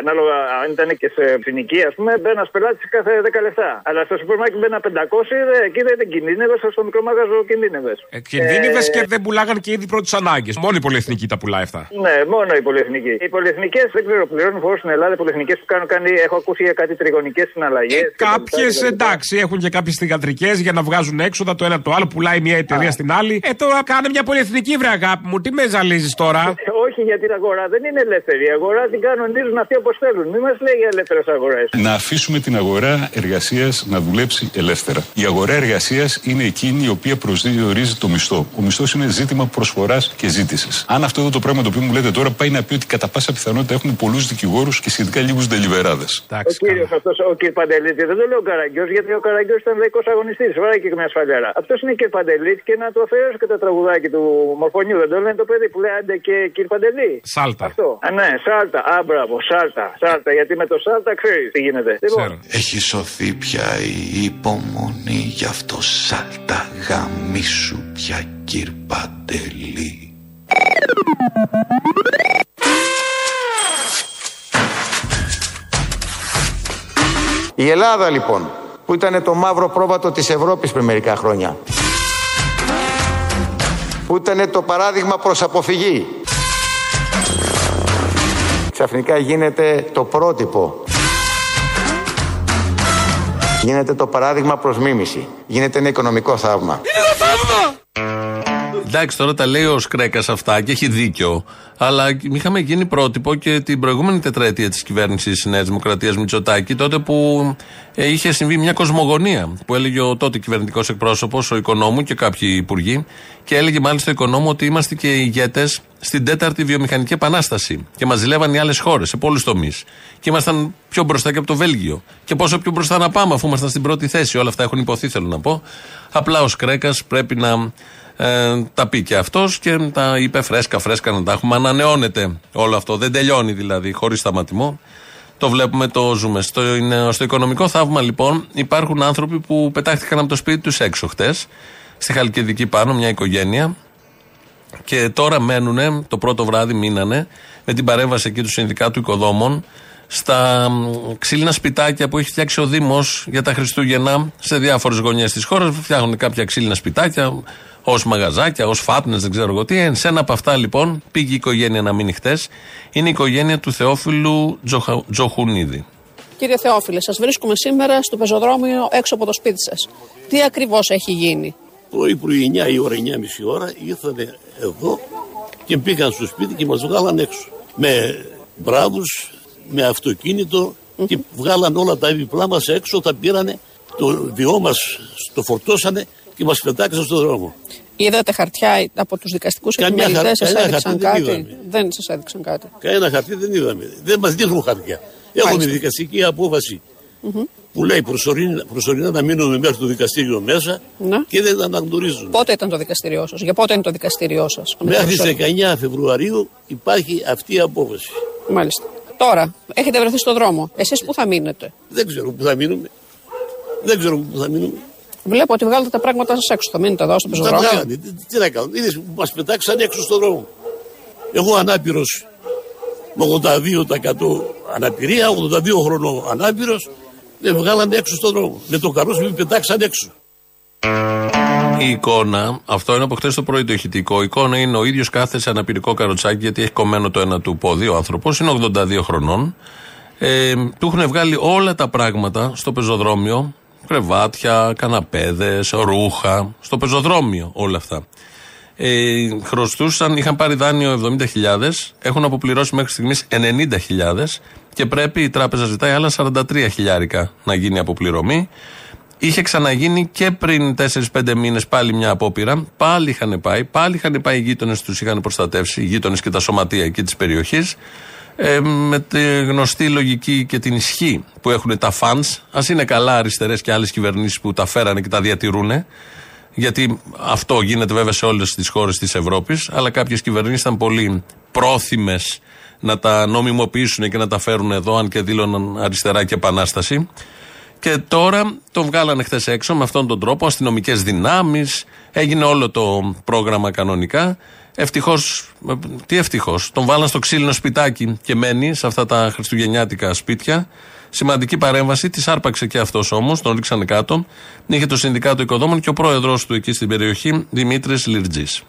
ανάλογα αν ήταν και σε φοινική, ας πούμε, μπαίνει ένας πελάτης κάθε 10 λεπτά. Αλλά στο σούπερ μάρκετ μπαίνει 500, δε, εκεί δεν κινδύνευες, στο μικρομάγαζο κινδύνευες. Ε, Κινδύνευες και δεν πουλάγαν και ήδη πρώτης ανάγκης. Μόνο η πολυεθνική τα πουλάει αυτά. Ναι, μόνο οι πολυεθνικοί. Οι πολυεθνικές δεν ξέρω, πληρώνουν φόρο στην Ελλάδα. Οι πολυεθνικές που κάνουν, κάνει, έχω ακούσει για κάτι τριγωνικές συναλλαγές. Κάποιες εντάξει έχουν και κάποιες θηγατρικές για να βγάζουν έξοδα το ένα το άλλο. Πουλάει μια εταιρεία στην άλλη. Ε, τώρα κάνε μια πολυεθνική βρε αγάπη μου. Τι με ζαλίζεις τώρα; Όχι για την αγορά, δεν είναι ελεύθερη. Η αγορά την κανονίζουν αυτοί όπως θέλουν. Μην μας λέει για ελεύθερες αγορές. Να αφήσουμε την αγορά εργασίας να δουλέψει ελεύθερα. Η αγορά εργασίας είναι εκείνη η οποία προσδιορίζει το μισθό. Ο μισθός είναι ζήτημα προσφοράς και ζήτησης. Αν αυτό εδώ το πράγμα το οποίο μου λέτε τώρα πάει να πει ότι κατά πάσα πιθανότητα έχουν πολλούς δικηγόρους και σχετικά λίγους ντελιβεράδες. Ο κύριος αυτός, ο κ. Παντελήτη, δεν το λέω ο Καραγκιός, γιατί ο Καραγκιός ήταν λαϊκό αγωνιστής. Βάλε και μια σφαλιάρα. Αυτός είναι κ. Παντελήτη και να του αφιερώσω και το τραγουδάκι του Μορφωνιού. Δεν το λένε το παιδί που λέει άντε και κ. Παντελή. Σάλτα. Αυτό. Α, ναι, σάλτα. Α, μπράβο, σάλτα. Σάλτα, γιατί με το σάλτα ξέρεις τι γίνεται. Λοιπόν, Έχει σωθεί πια η υπομονή Γι' αυτό σάλτα γαμίσου πια κύρ Παντελή Η Ελλάδα λοιπόν, που ήταν το μαύρο πρόβατο της Ευρώπης πριν μερικά χρόνια, που ήταν το παράδειγμα προς αποφυγή, ξαφνικά γίνεται το πρότυπο. Γίνεται το παράδειγμα προς μίμηση. Γίνεται ένα οικονομικό θαύμα. Εντάξει, τώρα τα λέει ο Σκρέκας αυτά και έχει δίκιο. Αλλά είχαμε γίνει πρότυπο και την προηγούμενη τετραετία της κυβέρνησης Νέας Δημοκρατίας Μητσοτάκη, τότε που ε, είχε συμβεί μια κοσμογονία. Που έλεγε ο τότε κυβερνητικός εκπρόσωπος, ο Οικονόμου και κάποιοι υπουργοί, και έλεγε μάλιστα ο Οικονόμου ότι είμαστε και ηγέτες στην τέταρτη βιομηχανική επανάσταση. Και μας ζηλεύαν οι άλλες χώρες σε πολλούς τομείς. Και ήμασταν πιο μπροστά και από το Βέλγιο. Και πόσο πιο μπροστά να πάμε, αφού ήμασταν στην πρώτη θέση. Όλα αυτά έχουν υποθεί, θέλω να πω. Απλά ο Σκρέκας πρέπει να ε, τα πει και αυτός και τα είπε φρέσκα, φρέσκα να τα έχουμε. Ανανεώνεται όλο αυτό. Δεν τελειώνει δηλαδή, χωρίς σταματημό. Το βλέπουμε, το ζούμε. Στο, είναι, στο οικονομικό θαύμα λοιπόν υπάρχουν άνθρωποι που πετάχτηκαν από το σπίτι τους έξω χτες. Στη Χαλκιδική πάνω, μια οικογένεια. Και τώρα μένουν, το πρώτο βράδυ μείνανε, με την παρέμβαση εκεί του Συνδικάτου Οικοδόμων, στα ξύλινα σπιτάκια που έχει φτιάξει ο Δήμος για τα Χριστούγεννα σε διάφορες γωνιές της χώρας. Φτιάχνουν κάποια ξύλινα σπιτάκια, ως μαγαζάκια, ως φάτνε, δεν ξέρω εγώ τι. Σε ένα από αυτά λοιπόν πήγε η οικογένεια να μείνει χτες. Είναι η οικογένεια του Θεόφιλου Τζοχα... Τζοχουνίδη. Κύριε Θεόφιλε, σας βρίσκουμε σήμερα στο πεζοδρόμιο έξω από το σπίτι σας. Τι ακριβώς έχει γίνει; Πρωί-πρωί 9 η ώρα, 9.30 ώρα ήρθαν εδώ και μπήκαν στο σπίτι και μας βγάλαν έξω. Με μπράβους, με αυτοκίνητο και βγάλαν όλα τα επιπλά μας έξω. Τα πήρανε, το βιό μας το φορτώσανε και μας πετάξαν στον δρόμο. Είδατε χαρτιά από τους δικαστικούς επιμελητέ, σας έδειξαν κάτι; Δεν, δεν σας έδειξαν κάτι; Κανένα χαρτί δεν είδαμε. Δεν μας δείχνουν χαρτιά. Έχουμε δικαστική απόφαση mm-hmm. που λέει προσωρινά, προσωρινά να μείνουμε μέχρι το δικαστήριο μέσα να. και δεν αναγνωρίζουν. Πότε ήταν το δικαστήριό σας, για πότε είναι το δικαστήριό σας; Μέχρι τις 19 Φεβρουαρίου υπάρχει αυτή η απόφαση. Μάλιστα. Τώρα, έχετε βρεθεί στον δρόμο. Εσείς πού θα μείνετε; Δεν ξέρω πού θα μείνουμε. Δεν ξέρω πού θα μείνουμε. Βλέπω ότι βγάλετε τα πράγματα σας έξω. Θα μείνετε εδώ στο πεζοδρόμιο. Τι, τι να κάνω. Είδες που μα πετάξαν έξω στον δρόμο. Εγώ ανάπηρος με 82% αναπηρία, 82 χρονών ανάπηρος, με βγάλανε έξω στον δρόμο. Με το καρός με πετάξαν έξω. Η εικόνα, αυτό είναι από χτε το πρωί το ηχητικό. Η εικόνα είναι ο ίδιος κάθε σε αναπηρικό καροτσάκι, γιατί έχει κομμένο το ένα του πόδι ο άνθρωπος, είναι 82 χρονών. Ε, του έχουν βγάλει όλα τα πράγματα στο πεζοδρόμιο, κρεβάτια, καναπέδες, ρούχα, στο πεζοδρόμιο όλα αυτά. Ε, χρωστούσαν, είχαν πάρει δάνειο 70.000, έχουν αποπληρώσει μέχρι στιγμής 90.000 και πρέπει η τράπεζα ζητάει άλλα 43 χιλιάρικα να γίνει αποπληρωμή. Είχε ξαναγίνει και πριν 4-5 μήνες πάλι μια απόπειρα. Πάλι είχαν πάει, πάλι είχαν πάει οι γείτονες τους, είχαν προστατεύσει, οι γείτονες και τα σωματεία εκεί της περιοχής. Ε, με τη γνωστή λογική και την ισχύ που έχουν τα fans. Α είναι καλά αριστερές και άλλες κυβερνήσεις που τα φέρανε και τα διατηρούν. Γιατί αυτό γίνεται βέβαια σε όλες τις χώρες της Ευρώπης. Αλλά κάποιες κυβερνήσεις ήταν πολύ πρόθυμες να τα νομιμοποιήσουν και να τα φέρουν εδώ, αν και δήλωναν αριστερά και επανάσταση. Και τώρα τον βγάλανε χθες έξω με αυτόν τον τρόπο, αστυνομικές δυνάμεις, έγινε όλο το πρόγραμμα κανονικά. Ευτυχώς, τι ευτυχώς, τον βάλαν στο ξύλινο σπιτάκι και μένει σε αυτά τα χριστουγεννιάτικα σπίτια. Σημαντική παρέμβαση, της άρπαξε και αυτός όμως, τον ρίξανε κάτω. Είχε το Συνδικάτο Οικοδόμων και ο πρόεδρό του εκεί στην περιοχή, Δημήτρης Λιρτζής.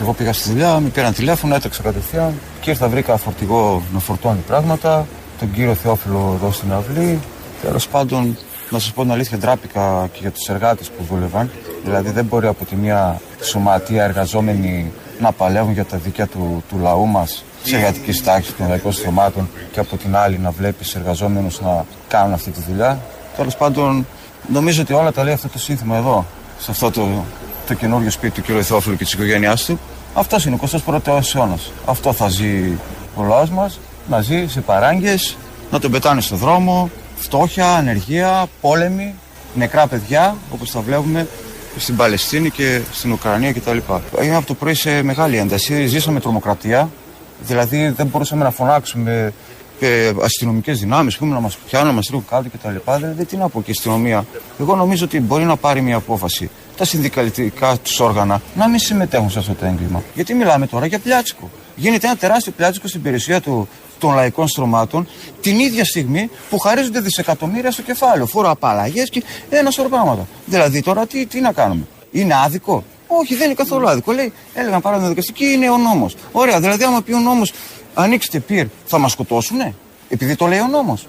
Εγώ πήγα στη δουλειά, με πήραν τηλέφωνο, έτρεξα κατευθείαν και ήρθα, βρήκα φορτηγό να φορτώνει πράγματα. Τον κύριο Θεόφιλο εδώ στην αυλή. Τέλος πάντων, να σας πω την αλήθεια, ντράπηκα και για τους εργάτες που δούλευαν. Δηλαδή, δεν μπορεί από τη μία σωματεία εργαζόμενοι να παλεύουν για τα δίκαια του, του λαού μας σε εργατική τάξη των λαϊκών στρωμάτων και από την άλλη να βλέπεις εργαζόμενους να κάνουν αυτή τη δουλειά. Τέλος πάντων, νομίζω ότι όλα τα λέει αυτό το σύνθημα εδώ, σε αυτό το, το καινούριο σπίτι του κ. Θεόφιλου και της οικογένειάς του. Αυτός είναι ο 21ο αιώνα. Αυτό θα ζει ο λαός μας, να ζει σε παράγκες, να τον πετάνε στο δρόμο, φτώχεια, ανεργία, πόλεμοι, νεκρά παιδιά, όπως τα βλέπουμε στην Παλαιστίνη και στην Ουκρανία κτλ. Είμαι από το πρωί σε μεγάλη ένταση. Ζήσαμε τρομοκρατία. Δηλαδή δεν μπορούσαμε να φωνάξουμε και αστυνομικές δυνάμεις που να μας πιάνουν, να μας ρίχνουν κάτω κτλ. Δηλαδή τι να πω και η αστυνομία. Εγώ νομίζω ότι μπορεί να πάρει μια απόφαση τα συνδικαλιστικά τους όργανα να μην συμμετέχουν σε αυτό το έγκλημα. Γιατί μιλάμε τώρα για πλιάτσικο. Γίνεται ένα τεράστιο πλιάτσικο στην περιουσία του, των λαϊκών στρωμάτων την ίδια στιγμή που χαρίζονται δισεκατομμύρια στο κεφάλαιο. Φόρο απαλλαγές και ένα σωρό πράγματα. Δηλαδή τώρα τι, τι να κάνουμε; Είναι άδικο; Όχι, δεν είναι καθόλου άδικο. Λέει, έλεγαν πάρα δικαστική, είναι ο νόμος. Ωραία, δηλαδή άμα πει ο νόμος, ανοίξτε πυρ, θα μας σκοτώσουνε; Επειδή το λέει ο νόμος.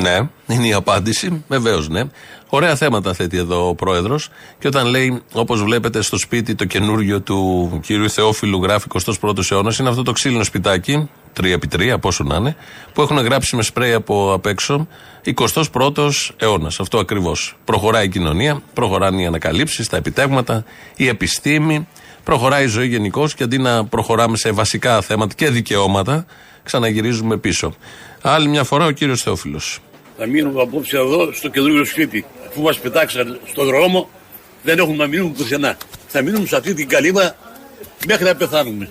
Ναι, είναι η απάντηση. Βεβαίως ναι. Ωραία θέματα θέτει εδώ ο πρόεδρος. Και όταν λέει, όπως βλέπετε στο σπίτι το καινούργιο του κυρίου Θεόφιλου, γράφει 21ο αιώνα, είναι αυτό το ξύλινο σπιτάκι, 3x3, πόσο να είναι, που έχουν γράψει με σπρέι από απ' έξω 21ο αιώνας. Αυτό ακριβώς. Προχωράει η κοινωνία, προχωράνε οι ανακαλύψεις, τα επιτεύγματα, η επιστήμη, προχωράει η ζωή γενικώς και αντί να προχωράμε σε βασικά θέματα και δικαιώματα, ξαναγυρίζουμε πίσω. Άλλη μια φορά ο κύριος Θεόφιλος. Θα μείνουμε απόψε εδώ στο καινούριο σπίτι. Αφού μας πετάξαν στον δρόμο, δεν έχουμε να μείνουμε πουθενά. Θα μείνουμε σε αυτή την καλύβα μέχρι να πεθάνουμε.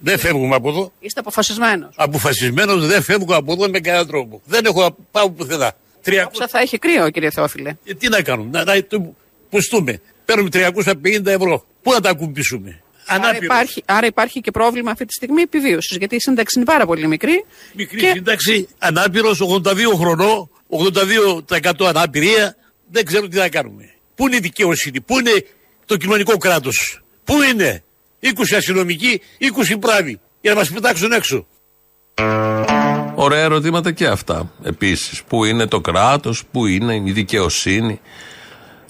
Δεν φεύγουμε από εδώ. Είστε αποφασισμένος. Αποφασισμένος δεν φεύγω από εδώ με κανέναν τρόπο. Δεν έχω να πάω πουθενά. 300... θα έχει κρύο, κύριε Θεόφιλε. Ε, τι να κάνουμε, να, να το πουστούμε. Παίρνουμε 350 ευρώ. Πού να τα ακουμπήσουμε; Άρα υπάρχει, άρα υπάρχει και πρόβλημα αυτή τη στιγμή επιβίωσης. Γιατί η σύνταξη είναι πάρα πολύ μικρή. Μικρή και... σύνταξη, ανάπηρος, 82 χρονών, 82% αναπηρία. Δεν ξέρω τι θα κάνουμε. Πού είναι η δικαιοσύνη, πού είναι το κοινωνικό κράτος, πού είναι 20 αστυνομικοί, 20 μπράβοι για να μας πετάξουν έξω. Ωραία ερωτήματα και αυτά. Επίσης, πού είναι το κράτος, πού είναι η δικαιοσύνη.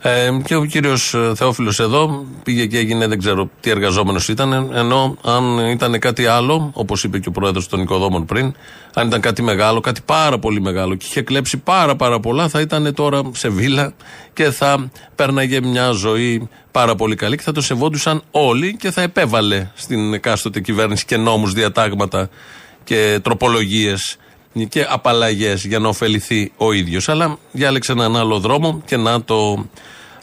Ε, και ο κύριος Θεόφιλος εδώ πήγε και έγινε, δεν ξέρω τι εργαζόμενος ήταν. Ενώ αν ήταν κάτι άλλο, όπως είπε και ο πρόεδρος των οικοδόμων πριν, αν ήταν κάτι μεγάλο, κάτι πάρα πολύ μεγάλο και είχε κλέψει πάρα πάρα πολλά, θα ήταν τώρα σε βίλα και θα πέρναγε μια ζωή πάρα πολύ καλή και θα το σεβόντουσαν όλοι και θα επέβαλε στην εκάστοτε κυβέρνηση και νόμους, διατάγματα και τροπολογίες και απαλλαγές για να ωφεληθεί ο ίδιος. Αλλά διάλεξε έναν άλλο δρόμο και να το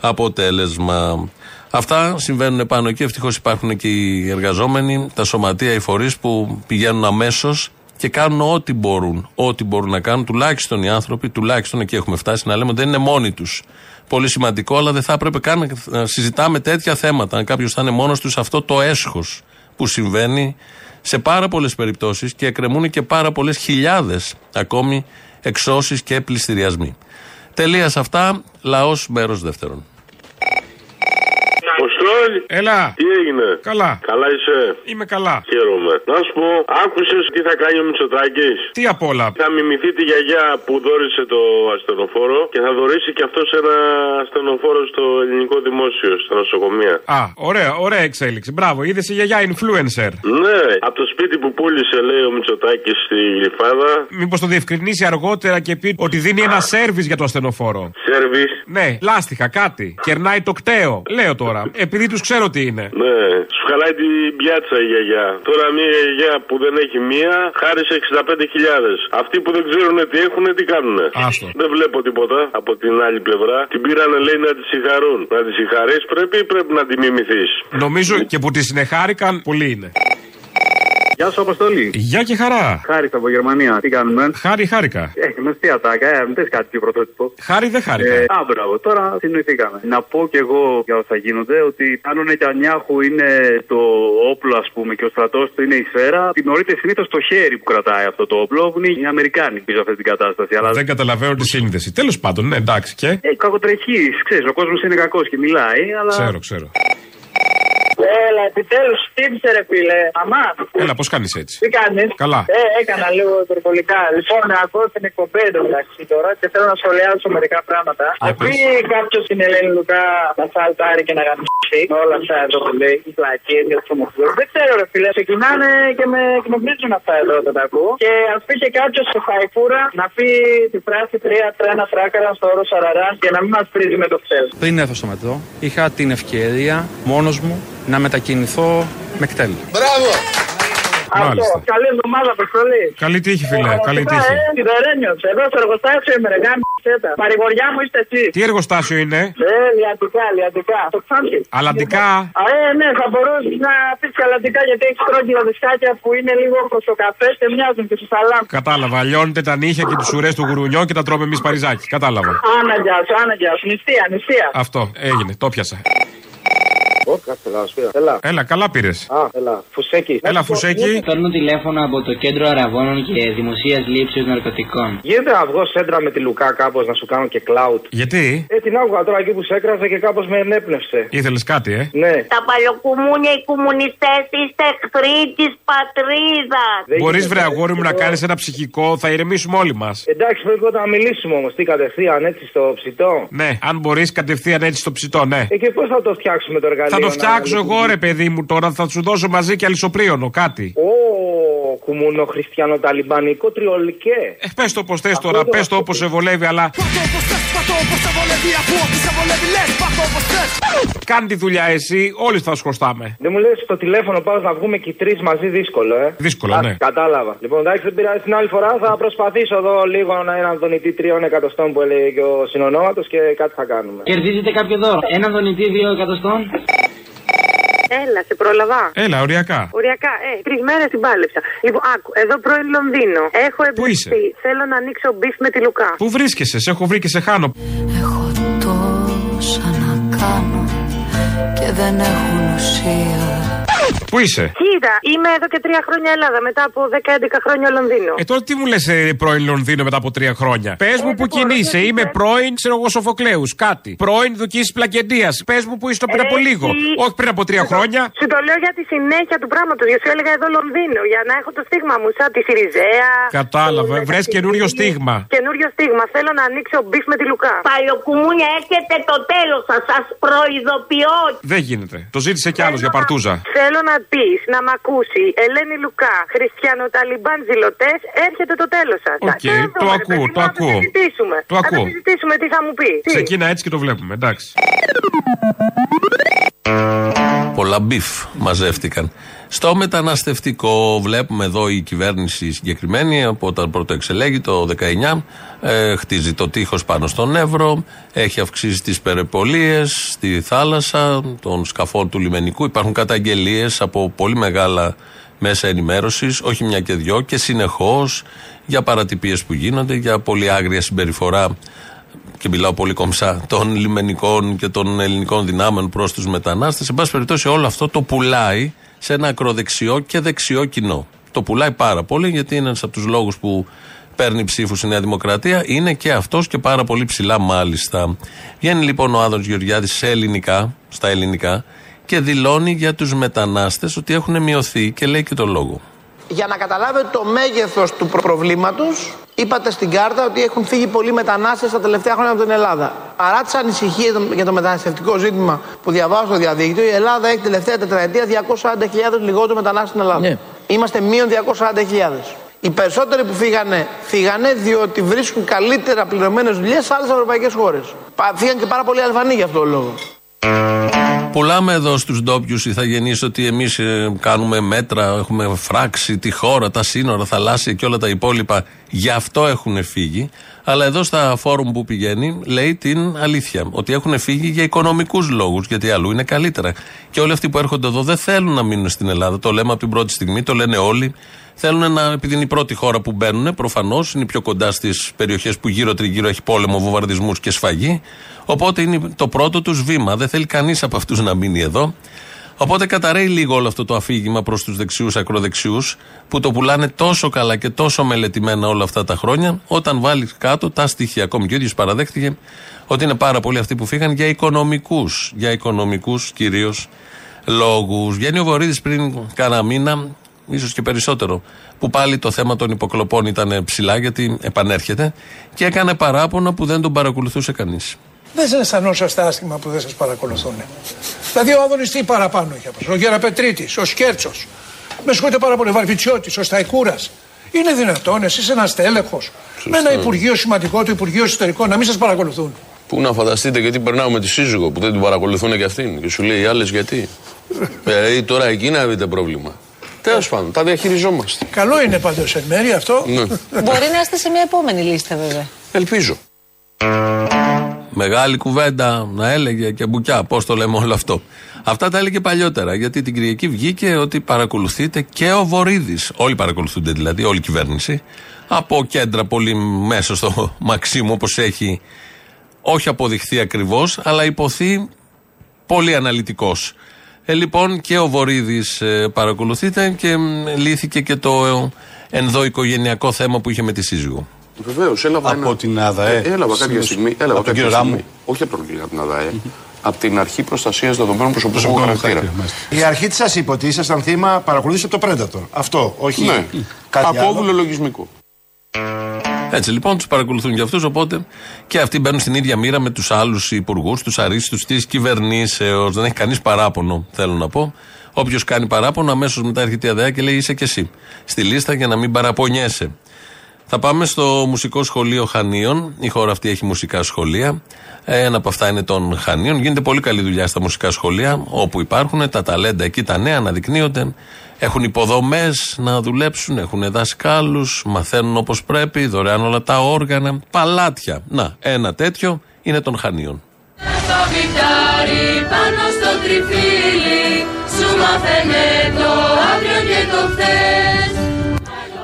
αποτέλεσμα. Αυτά συμβαίνουν πάνω εκεί. Ευτυχώς υπάρχουν και οι εργαζόμενοι, τα σωματεία, οι φορείς που πηγαίνουν αμέσως και κάνουν ό,τι μπορούν. Ό,τι μπορούν να κάνουν, τουλάχιστον οι άνθρωποι, τουλάχιστον εκεί έχουμε φτάσει να λέμε ότι δεν είναι μόνοι τους. Πολύ σημαντικό, αλλά δεν θα έπρεπε καν να συζητάμε τέτοια θέματα. Αν κάποιος θα είναι μόνος τους, αυτό το έσχος που συμβαίνει σε πάρα πολλές περιπτώσεις και εκκρεμούν και πάρα πολλές χιλιάδες ακόμη εξώσεις και πληστηριασμοί. Τελεία σε αυτά. Λαός μέρος δεύτερον. Αποστόλη! Έλα! Τι έγινε; Καλά. Καλά είσαι; Είμαι καλά. Χαίρομαι. Να σου πω, άκουσες τι θα κάνει ο Μητσοτάκης; Τι απ' όλα. Θα μιμηθεί τη γιαγιά που δόρισε το ασθενοφόρο και θα δωρήσει και αυτός ένα ασθενοφόρο στο ελληνικό δημόσιο, στα νοσοκομεία. Α, ωραία, ωραία εξέλιξη. Μπράβο, είδες η γιαγιά influencer. Ναι, από το σπίτι που πούλησε, λέει ο Μητσοτάκης στη Γλυφάδα. Μήπως το διευκρινίσει αργότερα και πει ότι δίνει ένα σερβι για το ασθενοφόρο. Σερβι. Ναι, λάστιχα, κάτι. Κερνάει το κταίο. Λέω τώρα. Επειδή τους ξέρω τι είναι. Ναι, σου χαλάει την πιάτσα η γιαγιά. Τώρα μια γιαγιά που δεν έχει μία, χάρισε 65.000. Αυτοί που δεν ξέρουν τι έχουν, τι κάνουν. Άστο. Δεν βλέπω τίποτα από την άλλη πλευρά. Την πήρανε, λέει, να τη συγχαρούν. Να τη συγχαρείς πρέπει ή πρέπει να τη μιμηθείς. Νομίζω και που τη συνεχάρηκαν, πολλοί είναι. Γεια σου, Αποστολή. Γεια και χαρά. Χάρη από Γερμανία. Τι κάνουμε; Χάρη, χάρηκα. Έχει μεστή ατάκα, ε, μην κάτι πιο πρωτότυπο. Χάρη δεν χάρηκα. Ε, α, μπράβο, τώρα συνοηθήκαμε. Να πω κι εγώ για όσα γίνονται ότι αν ο Νετανιάχου είναι το όπλο, ας πούμε, και ο στρατός του είναι η σφαίρα, τιμωρείται συνήθως το χέρι που κρατάει αυτό το όπλο, που είναι οι Αμερικάνοι πίσω αυτή την κατάσταση. Αλλά... Δεν καταλαβαίνω τη σύνδεση. Τέλος πάντων, ναι, εντάξει και; Ε, κακοτρεχή, ξέρεις, ο κόσμος είναι κακός και μιλάει, αλλά. Ξέρω, ξέρω. Έλα, επιτέλους τύψε ρε φίλε. Αμά. Έλα, πώς κάνεις έτσι; Τι κάνεις; Καλά. Ε, έκανα λίγο υπερβολικά. Λοιπόν, ακούω την εκπομπή εντωμεταξύ τώρα και θέλω να σχολιάσω μερικά πράγματα. Αφού κάποιος στην Ελένη Λουκά να σαλτάρει και να γαμίσει όλα αυτά εδώ που λέει, οι πλακίες για τους ομοφυλού. Δεν ξέρω, ρε φίλε. Ξεκινάνε και με εκνευρίζουν αυτά εδώ όταν τα ακούω. Και ας πει και κάποιος σε φαϊφούρα να πει τη φράση τρία τρένα τράκαρα στο όρο Σαραρά και να μην μας πρίζει με το χθε. Πριν έρθω στο μετρό, είχα την ευκαιρία μόνος μου να μετακινηθώ με κτέλ. Μπράβο! Αυτό. Καλή εβδομάδα, Αποστολή. Καλή τύχη, φίλε. Καλή τύχη. Ε, Σιδερένιο. Εδώ στο εργοστάσιο είμαι, ρε γάμισέτα. Παρηγοριά μου είστε εσύ. Τι εργοστάσιο είναι; Ε, λιαντικά, λιαντικά. Το ξάντι. Αλαντικά. Α, ε, ναι, θα μπορούσες να πεις και αλαντικά γιατί έχεις στρόγγυλα δισκάκια που είναι λίγο κοσοκαφές και μοιάζουν και στο σαλάμ. Κατάλαβα. Λιώνετε τα νύχια και του ουρές του γουρουνιό και τα τρώμε εμείς παριζάκι. Κατάλαβα. Άναγκιας σου, άναγκιας σου. Νηστεία, νηστεία. Αυτό έγινε. Το πιάσα. Έλα. Έλα, καλά πήρες. Α, έλα. Φουσέκι. Έλα, φουσέκι. Παίρνω τηλέφωνο από το κέντρο αραβώνων και δημοσίας λήψη ναρκωτικών. Γίνεται να βγω σέντρα με τη Λουκά κάπως να σου κάνω και cloud. Γιατί; Ε, την άκουγα τώρα εκεί που σε έκραζε και κάπως με ενέπνευσε. Ήθελες κάτι, ε; Ναι. Τα παλιοκουμούνια οι κομμουνιστές είστε εχθροί της πατρίδας. Μπορείς, βρε αγόρι μου, να κάνεις ένα ψυχικό, θα ηρεμήσουμε όλοι μας. Εντάξει, πρέπει πρώτα να μιλήσουμε όμως. Τι κατευθείαν έτσι στο ψητό. Ναι, αν μπορείς κατευθείαν έτσι στο ψητό, ναι. Ε, και πώς θα το φτιάξουμε το εργαλείο. Θα το να φτιάξω λειτουργεί; εγώ, ρε παιδί μου, τώρα θα σου δώσω μαζί και αλυσοπρίωνο κάτι. Ω, κουμούνο χριστιανο-ταλιμπανικό τριολικέ. Ε, πες το όπως θες τώρα, πες το όπως σε βολεύει, αλλά. Κάνει τη δουλειά εσύ, όλοι θα σου χρωστάμε. Δεν μου λες στο τηλέφωνο πάω να βγούμε και οι τρεις μαζί δύσκολο, ε. Δύσκολο, Α, ναι. Κατάλαβα. Λοιπόν, εντάξει, δεν πειράζει την άλλη φορά. Θα προσπαθήσω εδώ λίγο να έναν δονητή τριών εκατοστών που έλεγε και ο συνονόματος και κάτι θα κάνουμε. Κερδίζετε κάποιο δώρο. Ένα δονητή δύο εκατοστών. Έλα, σε πρόλαβα. Έλα, οριακά. Οριακά, ε, τρεις μέρες την πάλεψα. Λοιπόν, άκου, εδώ πρώην Λονδίνο. Έχω Πού είσαι; εμπιστεί. Θέλω να ανοίξω beef με τη Λουκά. Πού βρίσκεσαι, σε έχω βρει και σε χάνω. Τόσα να κάνω και δεν έχουν ουσία. Πού είσαι; Κοίτα, είμαι εδώ και τρία χρόνια Ελλάδα, μετά από 10-11 χρόνια Λονδίνο. Ε, τώρα τι μου λες πρώην Λονδίνο μετά από τρία χρόνια; Πες μου που κινείσαι. Είμαι πρώην, ξέρω εγώ, Σοφοκλέους. Κάτι. Πρώην Δουκής Πλακεντίας. Πες μου που είσαι πριν από Ρε, λίγο. εσύ. Όχι πριν από τρία χρόνια. Σου το λέω για τη συνέχεια του πράγματος. Γιατί σου έλεγα εδώ Λονδίνο, για να έχω το στίγμα μου, σαν τη Σιριζέα. Κατάλαβα. Βρες καινούριο στίγμα. Καινούριο στίγμα. Θέλω να ανοίξω beef με τη Λουκά. Παλιοκουμούνια, έρχεται το τέλος σας. Σας προειδοποιώ. Δεν γίνεται. Το ζήτησε κι άλλος για παρτούζα. Θέλω να πεις, να μ' ακούσει, Ελένη Λουκά, Χριστιανοταλιμπάν ζηλωτές, έρχεται το τέλος σας. Οκ, το ακούω, το ακούω. συζητήσουμε. Το Να ακούω. συζητήσουμε τι θα μου πει. Τι; Ξεκίνα έτσι και το βλέπουμε, εντάξει. Πολλά beef μαζεύτηκαν. Στο μεταναστευτικό βλέπουμε εδώ η κυβέρνηση συγκεκριμένη από όταν πρώτο εξελέγη το 19 ε, χτίζει το τείχος πάνω στον Εύρο έχει αυξήσει τις περιπολίες στη θάλασσα των σκαφών του λιμενικού υπάρχουν καταγγελίες από πολύ μεγάλα μέσα ενημέρωσης όχι μια και δυο και συνεχώς για παρατυπίες που γίνονται για πολύ άγρια συμπεριφορά και μιλάω πολύ κομψά, των λιμενικών και των ελληνικών δυνάμεων προς τους μετανάστες. Εν πάση περιπτώσει, όλο αυτό το πουλάει σε ένα ακροδεξιό και δεξιό κοινό. Το πουλάει πάρα πολύ γιατί είναι ένας από τους λόγους που παίρνει ψήφους η Νέα Δημοκρατία. Είναι και αυτός και πάρα πολύ ψηλά μάλιστα. Βγαίνει λοιπόν ο Άδωνος Γεωργιάδης σε ελληνικά, στα ελληνικά και δηλώνει για τους μετανάστες ότι έχουν μειωθεί και λέει και το λόγο. Για να καταλάβετε το μέγεθος του προ- προβλήματος, είπατε στην κάρτα ότι έχουν φύγει πολλοί μετανάστες τα τελευταία χρόνια από την Ελλάδα. Παρά τις ανησυχίες για το μεταναστευτικό ζήτημα που διαβάζω στο διαδίκτυο, η Ελλάδα έχει τελευταία τετραετία 240.000 λιγότερους μετανάστες στην Ελλάδα. Είμαστε μείον 240.000. Οι περισσότεροι που φύγανε, φύγανε διότι βρίσκουν καλύτερα πληρωμένες δουλειές σε άλλες ευρωπαϊκές χώρες. Πα- Φύγαν και πάρα πολλοί Αλβανοί για αυτό το λόγο. Πουλάμε εδώ στους ντόπιους ηθαγενεί ότι εμείς κάνουμε μέτρα, έχουμε φράξει τη χώρα, τα σύνορα, θαλάσσια και όλα τα υπόλοιπα. Γι' αυτό έχουν φύγει. Αλλά εδώ στα φόρουμ που πηγαίνει λέει την αλήθεια. Ότι έχουν φύγει για οικονομικούς λόγους, γιατί αλλού είναι καλύτερα. Και όλοι αυτοί που έρχονται εδώ δεν θέλουν να μείνουν στην Ελλάδα. Το λέμε από την πρώτη στιγμή, το λένε όλοι. Θέλουν να, επειδή είναι η πρώτη χώρα που μπαίνουν, προφανώς είναι πιο κοντά στις περιοχές που γύρω-τριγύρω έχει πόλεμο, βομβαρδισμούς και σφαγή. Οπότε είναι το πρώτο τους βήμα. Δεν θέλει κανείς από αυτούς να μείνει εδώ. Οπότε καταραίει λίγο όλο αυτό το αφήγημα προς τους δεξιούς ακροδεξιούς που το πουλάνε τόσο καλά και τόσο μελετημένα όλα αυτά τα χρόνια. Όταν βάλει κάτω τα στοιχεία, ακόμη και ο ίδιος παραδέχτηκε ότι είναι πάρα πολλοί αυτοί που φύγαν για οικονομικούς. Για οικονομικούς κυρίως λόγους. Βγαίνει ο Βορύδης πριν κάνα μήνα, ίσως και περισσότερο, που πάλι το θέμα των υποκλοπών ήταν ψηλά γιατί επανέρχεται και έκανε παράπονα που δεν τον παρακολουθούσε κανείς. Δεν σας αισθανόσαστε άσχημα που δεν σας παρακολουθούν. Δηλαδή ο Άδωνη τι παραπάνω είχε από σας, Ο Γεραπετρίτης, ο Σκέρτσος. Με συγχωρείτε πάρα πολύ, ο Βαρβιτσιώτης, ο Σταϊκούρας. Είναι δυνατόν εσείς ένας τέλεχος με ένα υπουργείο σημαντικό, το Υπουργείο Εσωτερικών, να μην σας παρακολουθούν. Πού να φανταστείτε γιατί περνάω με τη σύζυγο που δεν την παρακολουθούν και αυτήν. Και σου λέει οι άλλες γιατί. Δηλαδή τώρα εκεί να δείτε πρόβλημα. Τέλος πάντων, τα διαχειριζόμαστε. Καλό είναι πάντως εν μέρει αυτό. Ναι. Μπορεί να είστε σε μια επόμενη λίστα, βέβαια. Ελπίζω. Μεγάλη κουβέντα να έλεγε και μπουκιά. Πώς το λέμε όλο αυτό. Αυτά τα έλεγε παλιότερα. Γιατί την Κυριακή βγήκε ότι παρακολουθείται και ο Βορύδης. Όλοι παρακολουθούνται δηλαδή, όλη η κυβέρνηση. Από κέντρα πολύ μέσα στο Μαξίμου, όπως έχει όχι αποδειχθεί ακριβώς, αλλά υποθεί πολύ αναλυτικός. Ε, λοιπόν, και ο Βορύδης παρακολουθείται και μ, λύθηκε και το ε, ενδοοικογενειακό θέμα που είχε με τη σύζυγο. Βεβαίως, έλαβα. Από ένα- την ΑΔΑΕ. Ε, έλαβα κάποια Συνήθως. στιγμή. Έλαβα Από τον κάποια κύριο στιγμή. Ράμου. Όχι από τον κύριο από την ΑΔΑΕ. Από την αρχή προστασίας δεδομένων προσωπικού Προσωπικού χαρακτήρα. χαρακτήρα, μάλιστα. Η αρχή της σα είπε ότι ήσασταν θύμα παρακολούθηση από το Predator. Αυτό, όχι Ναι. κάτι άλλο. Απόβουλο λογισμικό. Έτσι λοιπόν τους παρακολουθούν και αυτούς, οπότε και αυτοί μπαίνουν στην ίδια μοίρα με τους άλλους υπουργούς, τους αρίστους τη κυβερνήσεως. Δεν έχει κανείς παράπονο, θέλω να πω. Όποιος κάνει παράπονο, αμέσως μετά έρχεται η ΑΔΕΑ και λέει είσαι και εσύ. Στη λίστα για να μην παραπονιέσαι. Θα πάμε στο Μουσικό Σχολείο Χανίων. Η χώρα αυτή έχει μουσικά σχολεία. Ένα από αυτά είναι των Χανίων. Γίνεται πολύ καλή δουλειά στα μουσικά σχολεία, όπου υπάρχουν τα ταλέντα εκεί, τα νέα αναδεικνύονται. Έχουν υποδομές να δουλέψουν, έχουν δασκάλους, μαθαίνουν όπως πρέπει, δωρεάν όλα τα όργανα. Παλάτια. Να, ένα τέτοιο είναι των Χανίων. Στο βιτάρι πάνω στο τριφύλι Σου μαθαίνε το αύριο και το χθες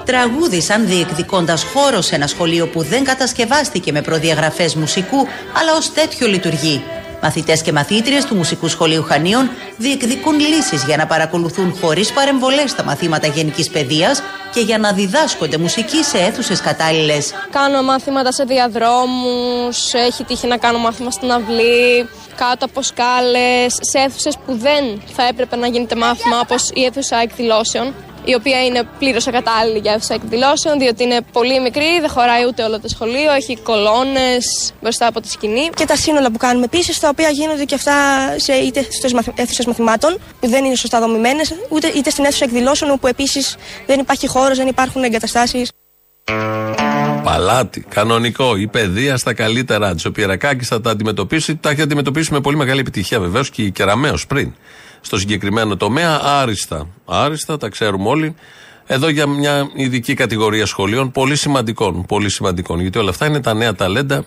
Τραγούδισαν διεκδικώντας χώρο σε ένα σχολείο που δεν κατασκευάστηκε με προδιαγραφές μουσικού, αλλά ως τέτοιο λειτουργεί. Μαθητές και μαθήτριες του Μουσικού Σχολείου Χανίων διεκδικούν λύσεις για να παρακολουθούν χωρίς παρεμβολές τα μαθήματα γενικής παιδείας και για να διδάσκονται μουσική σε αίθουσες κατάλληλες. Κάνω μάθηματα σε διαδρόμους, έχει τύχει να κάνω μάθημα στην αυλή, κάτω από σκάλες, σε αίθουσες που δεν θα έπρεπε να γίνεται μάθημα, όπως η αίθουσα εκδηλώσεων, η οποία είναι πλήρως ακατάλληλη για αίθουσα εκδηλώσεων, διότι είναι πολύ μικρή, δεν χωράει ούτε όλο το σχολείο, έχει κολόνες μπροστά από τη σκηνή. Και τα σύνολα που κάνουμε επίσης, τα οποία γίνονται και αυτά σε είτε στις αίθουσες μαθημάτων, που δεν είναι σωστά δομημένες, είτε στην αίθουσα εκδηλώσεων, όπου επίσης δεν υπάρχει χώρος, δεν υπάρχουν εγκαταστάσεις. Παλάτι, κανονικό, η παιδεία στα καλύτερά τη. Ο Πιερακάκη θα τα αντιμετωπίσει, τα έχει αντιμετωπίσει με πολύ μεγάλη επιτυχία βεβαίως και η Κεραμαίο πριν. Στο συγκεκριμένο τομέα, άριστα. Άριστα, τα ξέρουμε όλοι. Εδώ για μια ειδική κατηγορία σχολείων, πολύ σημαντικών. Πολύ σημαντικών. Γιατί όλα αυτά είναι τα νέα ταλέντα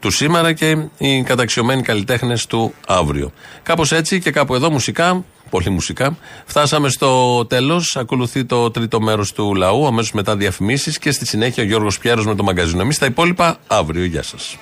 του σήμερα και οι καταξιωμένοι καλλιτέχνες του αύριο. Κάπως έτσι και κάπου εδώ μουσικά, πολύ μουσικά, φτάσαμε στο τέλος. Ακολουθεί το τρίτο μέρος του λαού, αμέσως μετά διαφημίσεις και στη συνέχεια ο Γιώργος Πιέρος με το μαγκαζίνο. Εμείς τα υπόλοιπα αύριο. Γεια σας.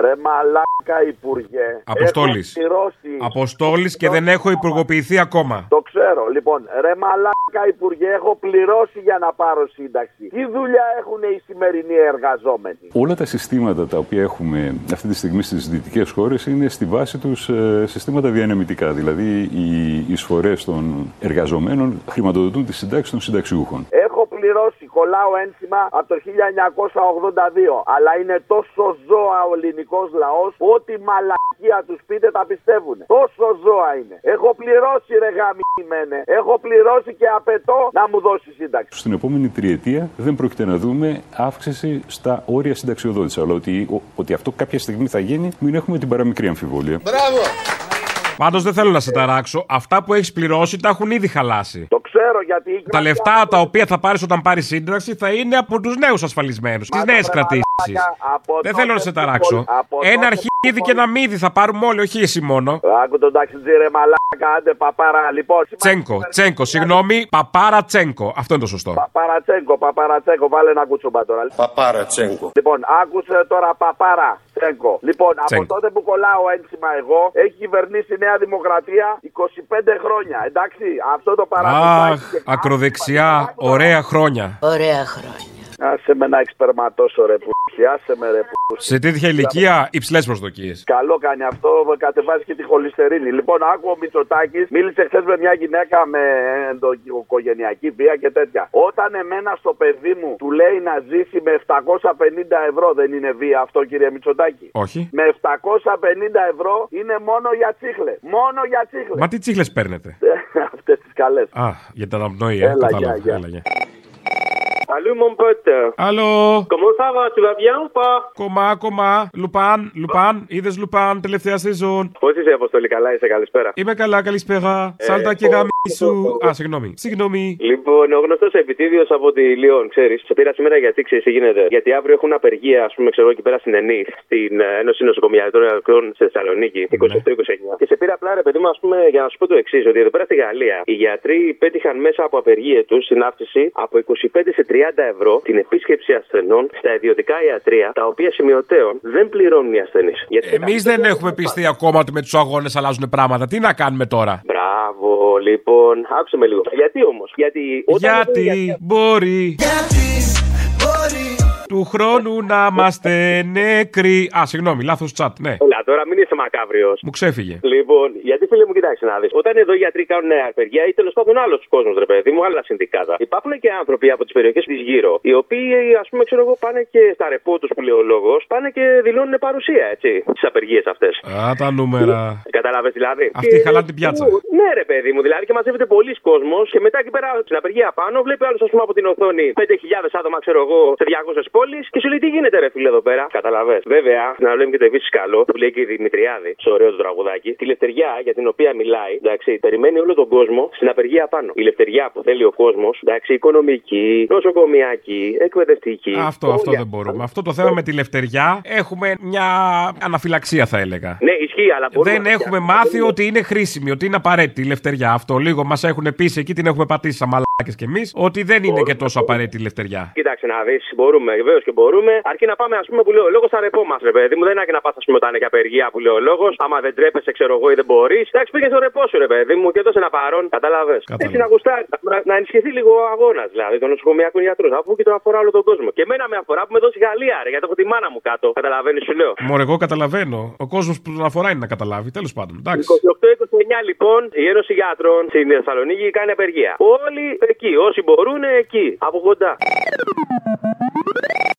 Ρε μαλάκα υπουργέ. Αποστόλης. Έχω πληρώσει. Αποστόλης και δεν έχω υπουργοποιηθεί ακόμα. Το ξέρω. Λοιπόν, ρε μαλάκα υπουργέ, έχω πληρώσει για να πάρω σύνταξη. Τι δουλειά έχουν οι σημερινοί εργαζόμενοι; Όλα τα συστήματα τα οποία έχουμε αυτή τη στιγμή στις δυτικές χώρες είναι στη βάση τους ε, συστήματα διανεμητικά. Δηλαδή οι εισφορές των εργαζομένων χρηματοδοτούν τις συντάξεις των συνταξιούχων. Έχω πληρώσει, κολλάω ένσημα από το 1982. Αλλά είναι τόσο ζώα ο ελληνικός λαός που ό,τι μαλακία τους πείτε τα πιστεύουν. Τόσο ζώα είναι. Έχω πληρώσει ρε γαμημένε. Έχω πληρώσει και απαιτώ να μου δώσει σύνταξη. Στην επόμενη τριετία δεν πρόκειται να δούμε αύξηση στα όρια συνταξιοδότηση. Αλλά ότι, ο- ότι αυτό κάποια στιγμή θα γίνει, μην έχουμε την παραμικρή αμφιβολία. Μπράβο! Πάντως δεν θέλω να σε ταράξω. Αυτά που έχεις πληρώσει τα έχουν ήδη χαλάσει. Το ξέρω γιατί. Τα λεφτά τα οποία θα πάρεις όταν πάρεις σύνταξη θα είναι από τους νέους ασφαλισμένους, τις νέες κρατήσεις. Δεν θέλω να σε ταράξω. Ένα αρχίδι και ένα μύδι θα πάρουμε όλοι, όχι εσύ μόνο. Άκου τον ταξιτζή ρε μαλάκα, άντε παπάρα. Λοιπόν, Τσέγκο, Τσέγκο, συγγνώμη, παπάρα Τσέγκο. Αυτό είναι το σωστό. Παπαρατσέγκο, παπαρατσέγκο, βάλε ένα κουτσομπά τώρα. Παπαρατσέγκο. Λοιπόν, άκουσε τώρα παπάρα Τσέγκο. Λοιπόν, από Τσέγκο. τότε που κολλάω ένσημα εγώ, έχει κυβερνήσει η Νέα Δημοκρατία 25 χρόνια. Εντάξει, αυτό το παράδειγμα. Αχ, ακροδεξιά, ωραία χρόνια. Ωραία χρόνια. Άσε με να εξπερματώσω ρε που. Άσε με ρε που. Σε τέτοια ηλικία υψηλές προσδοκίες. Καλό κάνει αυτό, κατεβάζει και τη χολυστερίνη. Λοιπόν, άκου ο Μητσοτάκης μίλησε χθες με μια γυναίκα με ενδοοικογενειακή βία και τέτοια. Όταν εμένα στο παιδί μου του λέει να ζήσει με 750 ευρώ, δεν είναι βία αυτό, κύριε Μητσοτάκη; Όχι. Με 750 ευρώ είναι μόνο για τσίχλες. Μόνο για τσίχλες. Μα τι τσίχλες παίρνετε; Αυτές τις καλές. Α, για την αναπνοή, ε, Έλα, κατάλαβα. γεια, γεια. Έλα, γεια. Allô mon pote. Allô; Comment ça va; Tu vas bien ou pas; Κομμά, κομμά, Λουπάν, Λουπάν, είδες Λουπάν, τελευταία σεζόν. Πώς είσαι, Αποστολή, καλά είσαι, καλησπέρα. Είμαι καλά, καλησπέρα. Ε, Σάλτα και ο- γάμι σου. Α, συγγνώμη. Συγγνώμη. Λοιπόν, ο γνωστός επιτίδιος από τη Λιόν, ξέρεις. Σε πήρα σήμερα γιατί ξέρεις τι γίνεται. Γιατί αύριο έχουν απεργία, ας πούμε, ξέρω εκεί πέρα στην ΕΝΗ, στην ε, Ένωση Νοσοκομιατών Ιατρών στη Θεσσαλονίκη, 28-29. Και σε πήρα απλά, ρε παιδί μου, ας πούμε, για να σου πω το εξής, ότι εδώ πέρα στη Γαλλία οι γιατροί πέτυχαν μέσα από απεργία τους στην αύξηση από 25 σε ευρώ την επίσκεψη ασθενών στα ιδιωτικά ιατρία, τα οποία σημειωτέων δεν πληρώνουν οι ασθενείς. Εμείς δεν έχουμε πιστεί ακόμα ότι με τους αγώνες αλλάζουν πράγματα. Τι να κάνουμε τώρα; Μπράβο, λοιπόν. Άκουσε με λίγο. Γιατί όμως; Γιατί. Όταν Γιατί μπορεί. Του χρόνου να είμαστε νεκροί. Α, συγγνώμη, λάθος τσάτ, ναι. Έλα, τώρα μην είσαι μακάβριος. Μου ξέφυγε. Λοιπόν, γιατί φίλε μου, κοιτάξτε να δεις. Όταν εδώ οι γιατροί κάνουν απεργία ή τέλος πάντων άλλος κόσμος, ρε παιδί μου, άλλα συνδικάτα. Υπάρχουν και άνθρωποι από τις περιοχές της γύρω, οι οποίοι, ας πούμε, ξέρω εγώ, πάνε και στα ρεπό τους που λέει ο λόγος, πάνε και δηλώνουν παρουσία, έτσι, στις απεργίες αυτές. Α, τα νούμερα. Κατάλαβες δηλαδή. Αυτή χαλάνε την πιάτσα. Ναι, ρε παιδί μου, δηλαδή και μαζεύεται πολλοί κόσμος και μετά εκεί πέρα στην απεργία πάνω βλέπει άλλος, ας πούμε, από την οθόνη 5.000 άτομα, ξέρω εγώ, σε 200 πόλει και σου λέει τι γίνεται, ρε φίλε εδώ πέρα. Καταλαβέ. Βέβαια, να λέμε και το επίσης καλό που λέει και η Δημητριάδη στο ωραίο του τραγουδάκι. Τη λευτεριά για την οποία μιλάει, εντάξει, περιμένει όλο τον κόσμο στην απεργία πάνω. Η λευτεριά που θέλει ο κόσμος, εντάξει, οικονομική, νοσοκομιακή, εκπαιδευτική. Αυτό, αυτό δεν μπορούμε. Αυτό το θέμα με τη λευτεριά έχουμε μια αναφυλαξία, θα έλεγα. Ναι, ισχύει, αλλά μπορούμε Δεν να έχουμε φτιάξουμε. μάθει ότι είναι χρήσιμη, ότι είναι απαραίτητη η λευτεριά. Αυτό λίγο μας έχουν πει εκεί, την έχουμε πατήσει σαν μαλάκες κι εμείς, ότι δεν είναι και τόσο απαραίτητη η λευτεριά. Κοίταξε να δεις, μπορούμε, βεβαίως και μπορούμε. Αρκεί να πάμε, ας πούμε, που λέει ο λόγο στα ρεπό μα, ρε παιδί μου. Δεν είναι να πας, ας πούμε, όταν είναι και απεργία που λέει ο λόγο. Άμα δεν τρέπεσαι, ξέρω εγώ, ή δεν μπορείς. Εντάξει, πήγες στο ρεπό σου, ρε παιδί μου, και δώσε ένα παρόν. Κατάλαβες. Έτσι να γουστάρει. Να, να ενισχυθεί λίγο ο αγώνας, δηλαδή, των νοσοκομιακών γιατρών. Αφού και τον αφορά όλο τον κόσμο. Και εμένα με αφορά που με δώσει Γαλλία, ρε, γιατί έχω τη μάνα μου κάτω. Καταλαβαίνεις, σου λέω. Μωρέ, εγώ καταλαβαίνω. Ο κόσμος που τον αφορά είναι να καταλάβει. Τέλος πάντων. Εντάξει. 28-29 λοιπόν, η Ένωση Γιατρών στην Θεσσαλονίκη κάνει απεργία. Όλοι εκεί, όσοι μπορούν εκεί, από κοντά.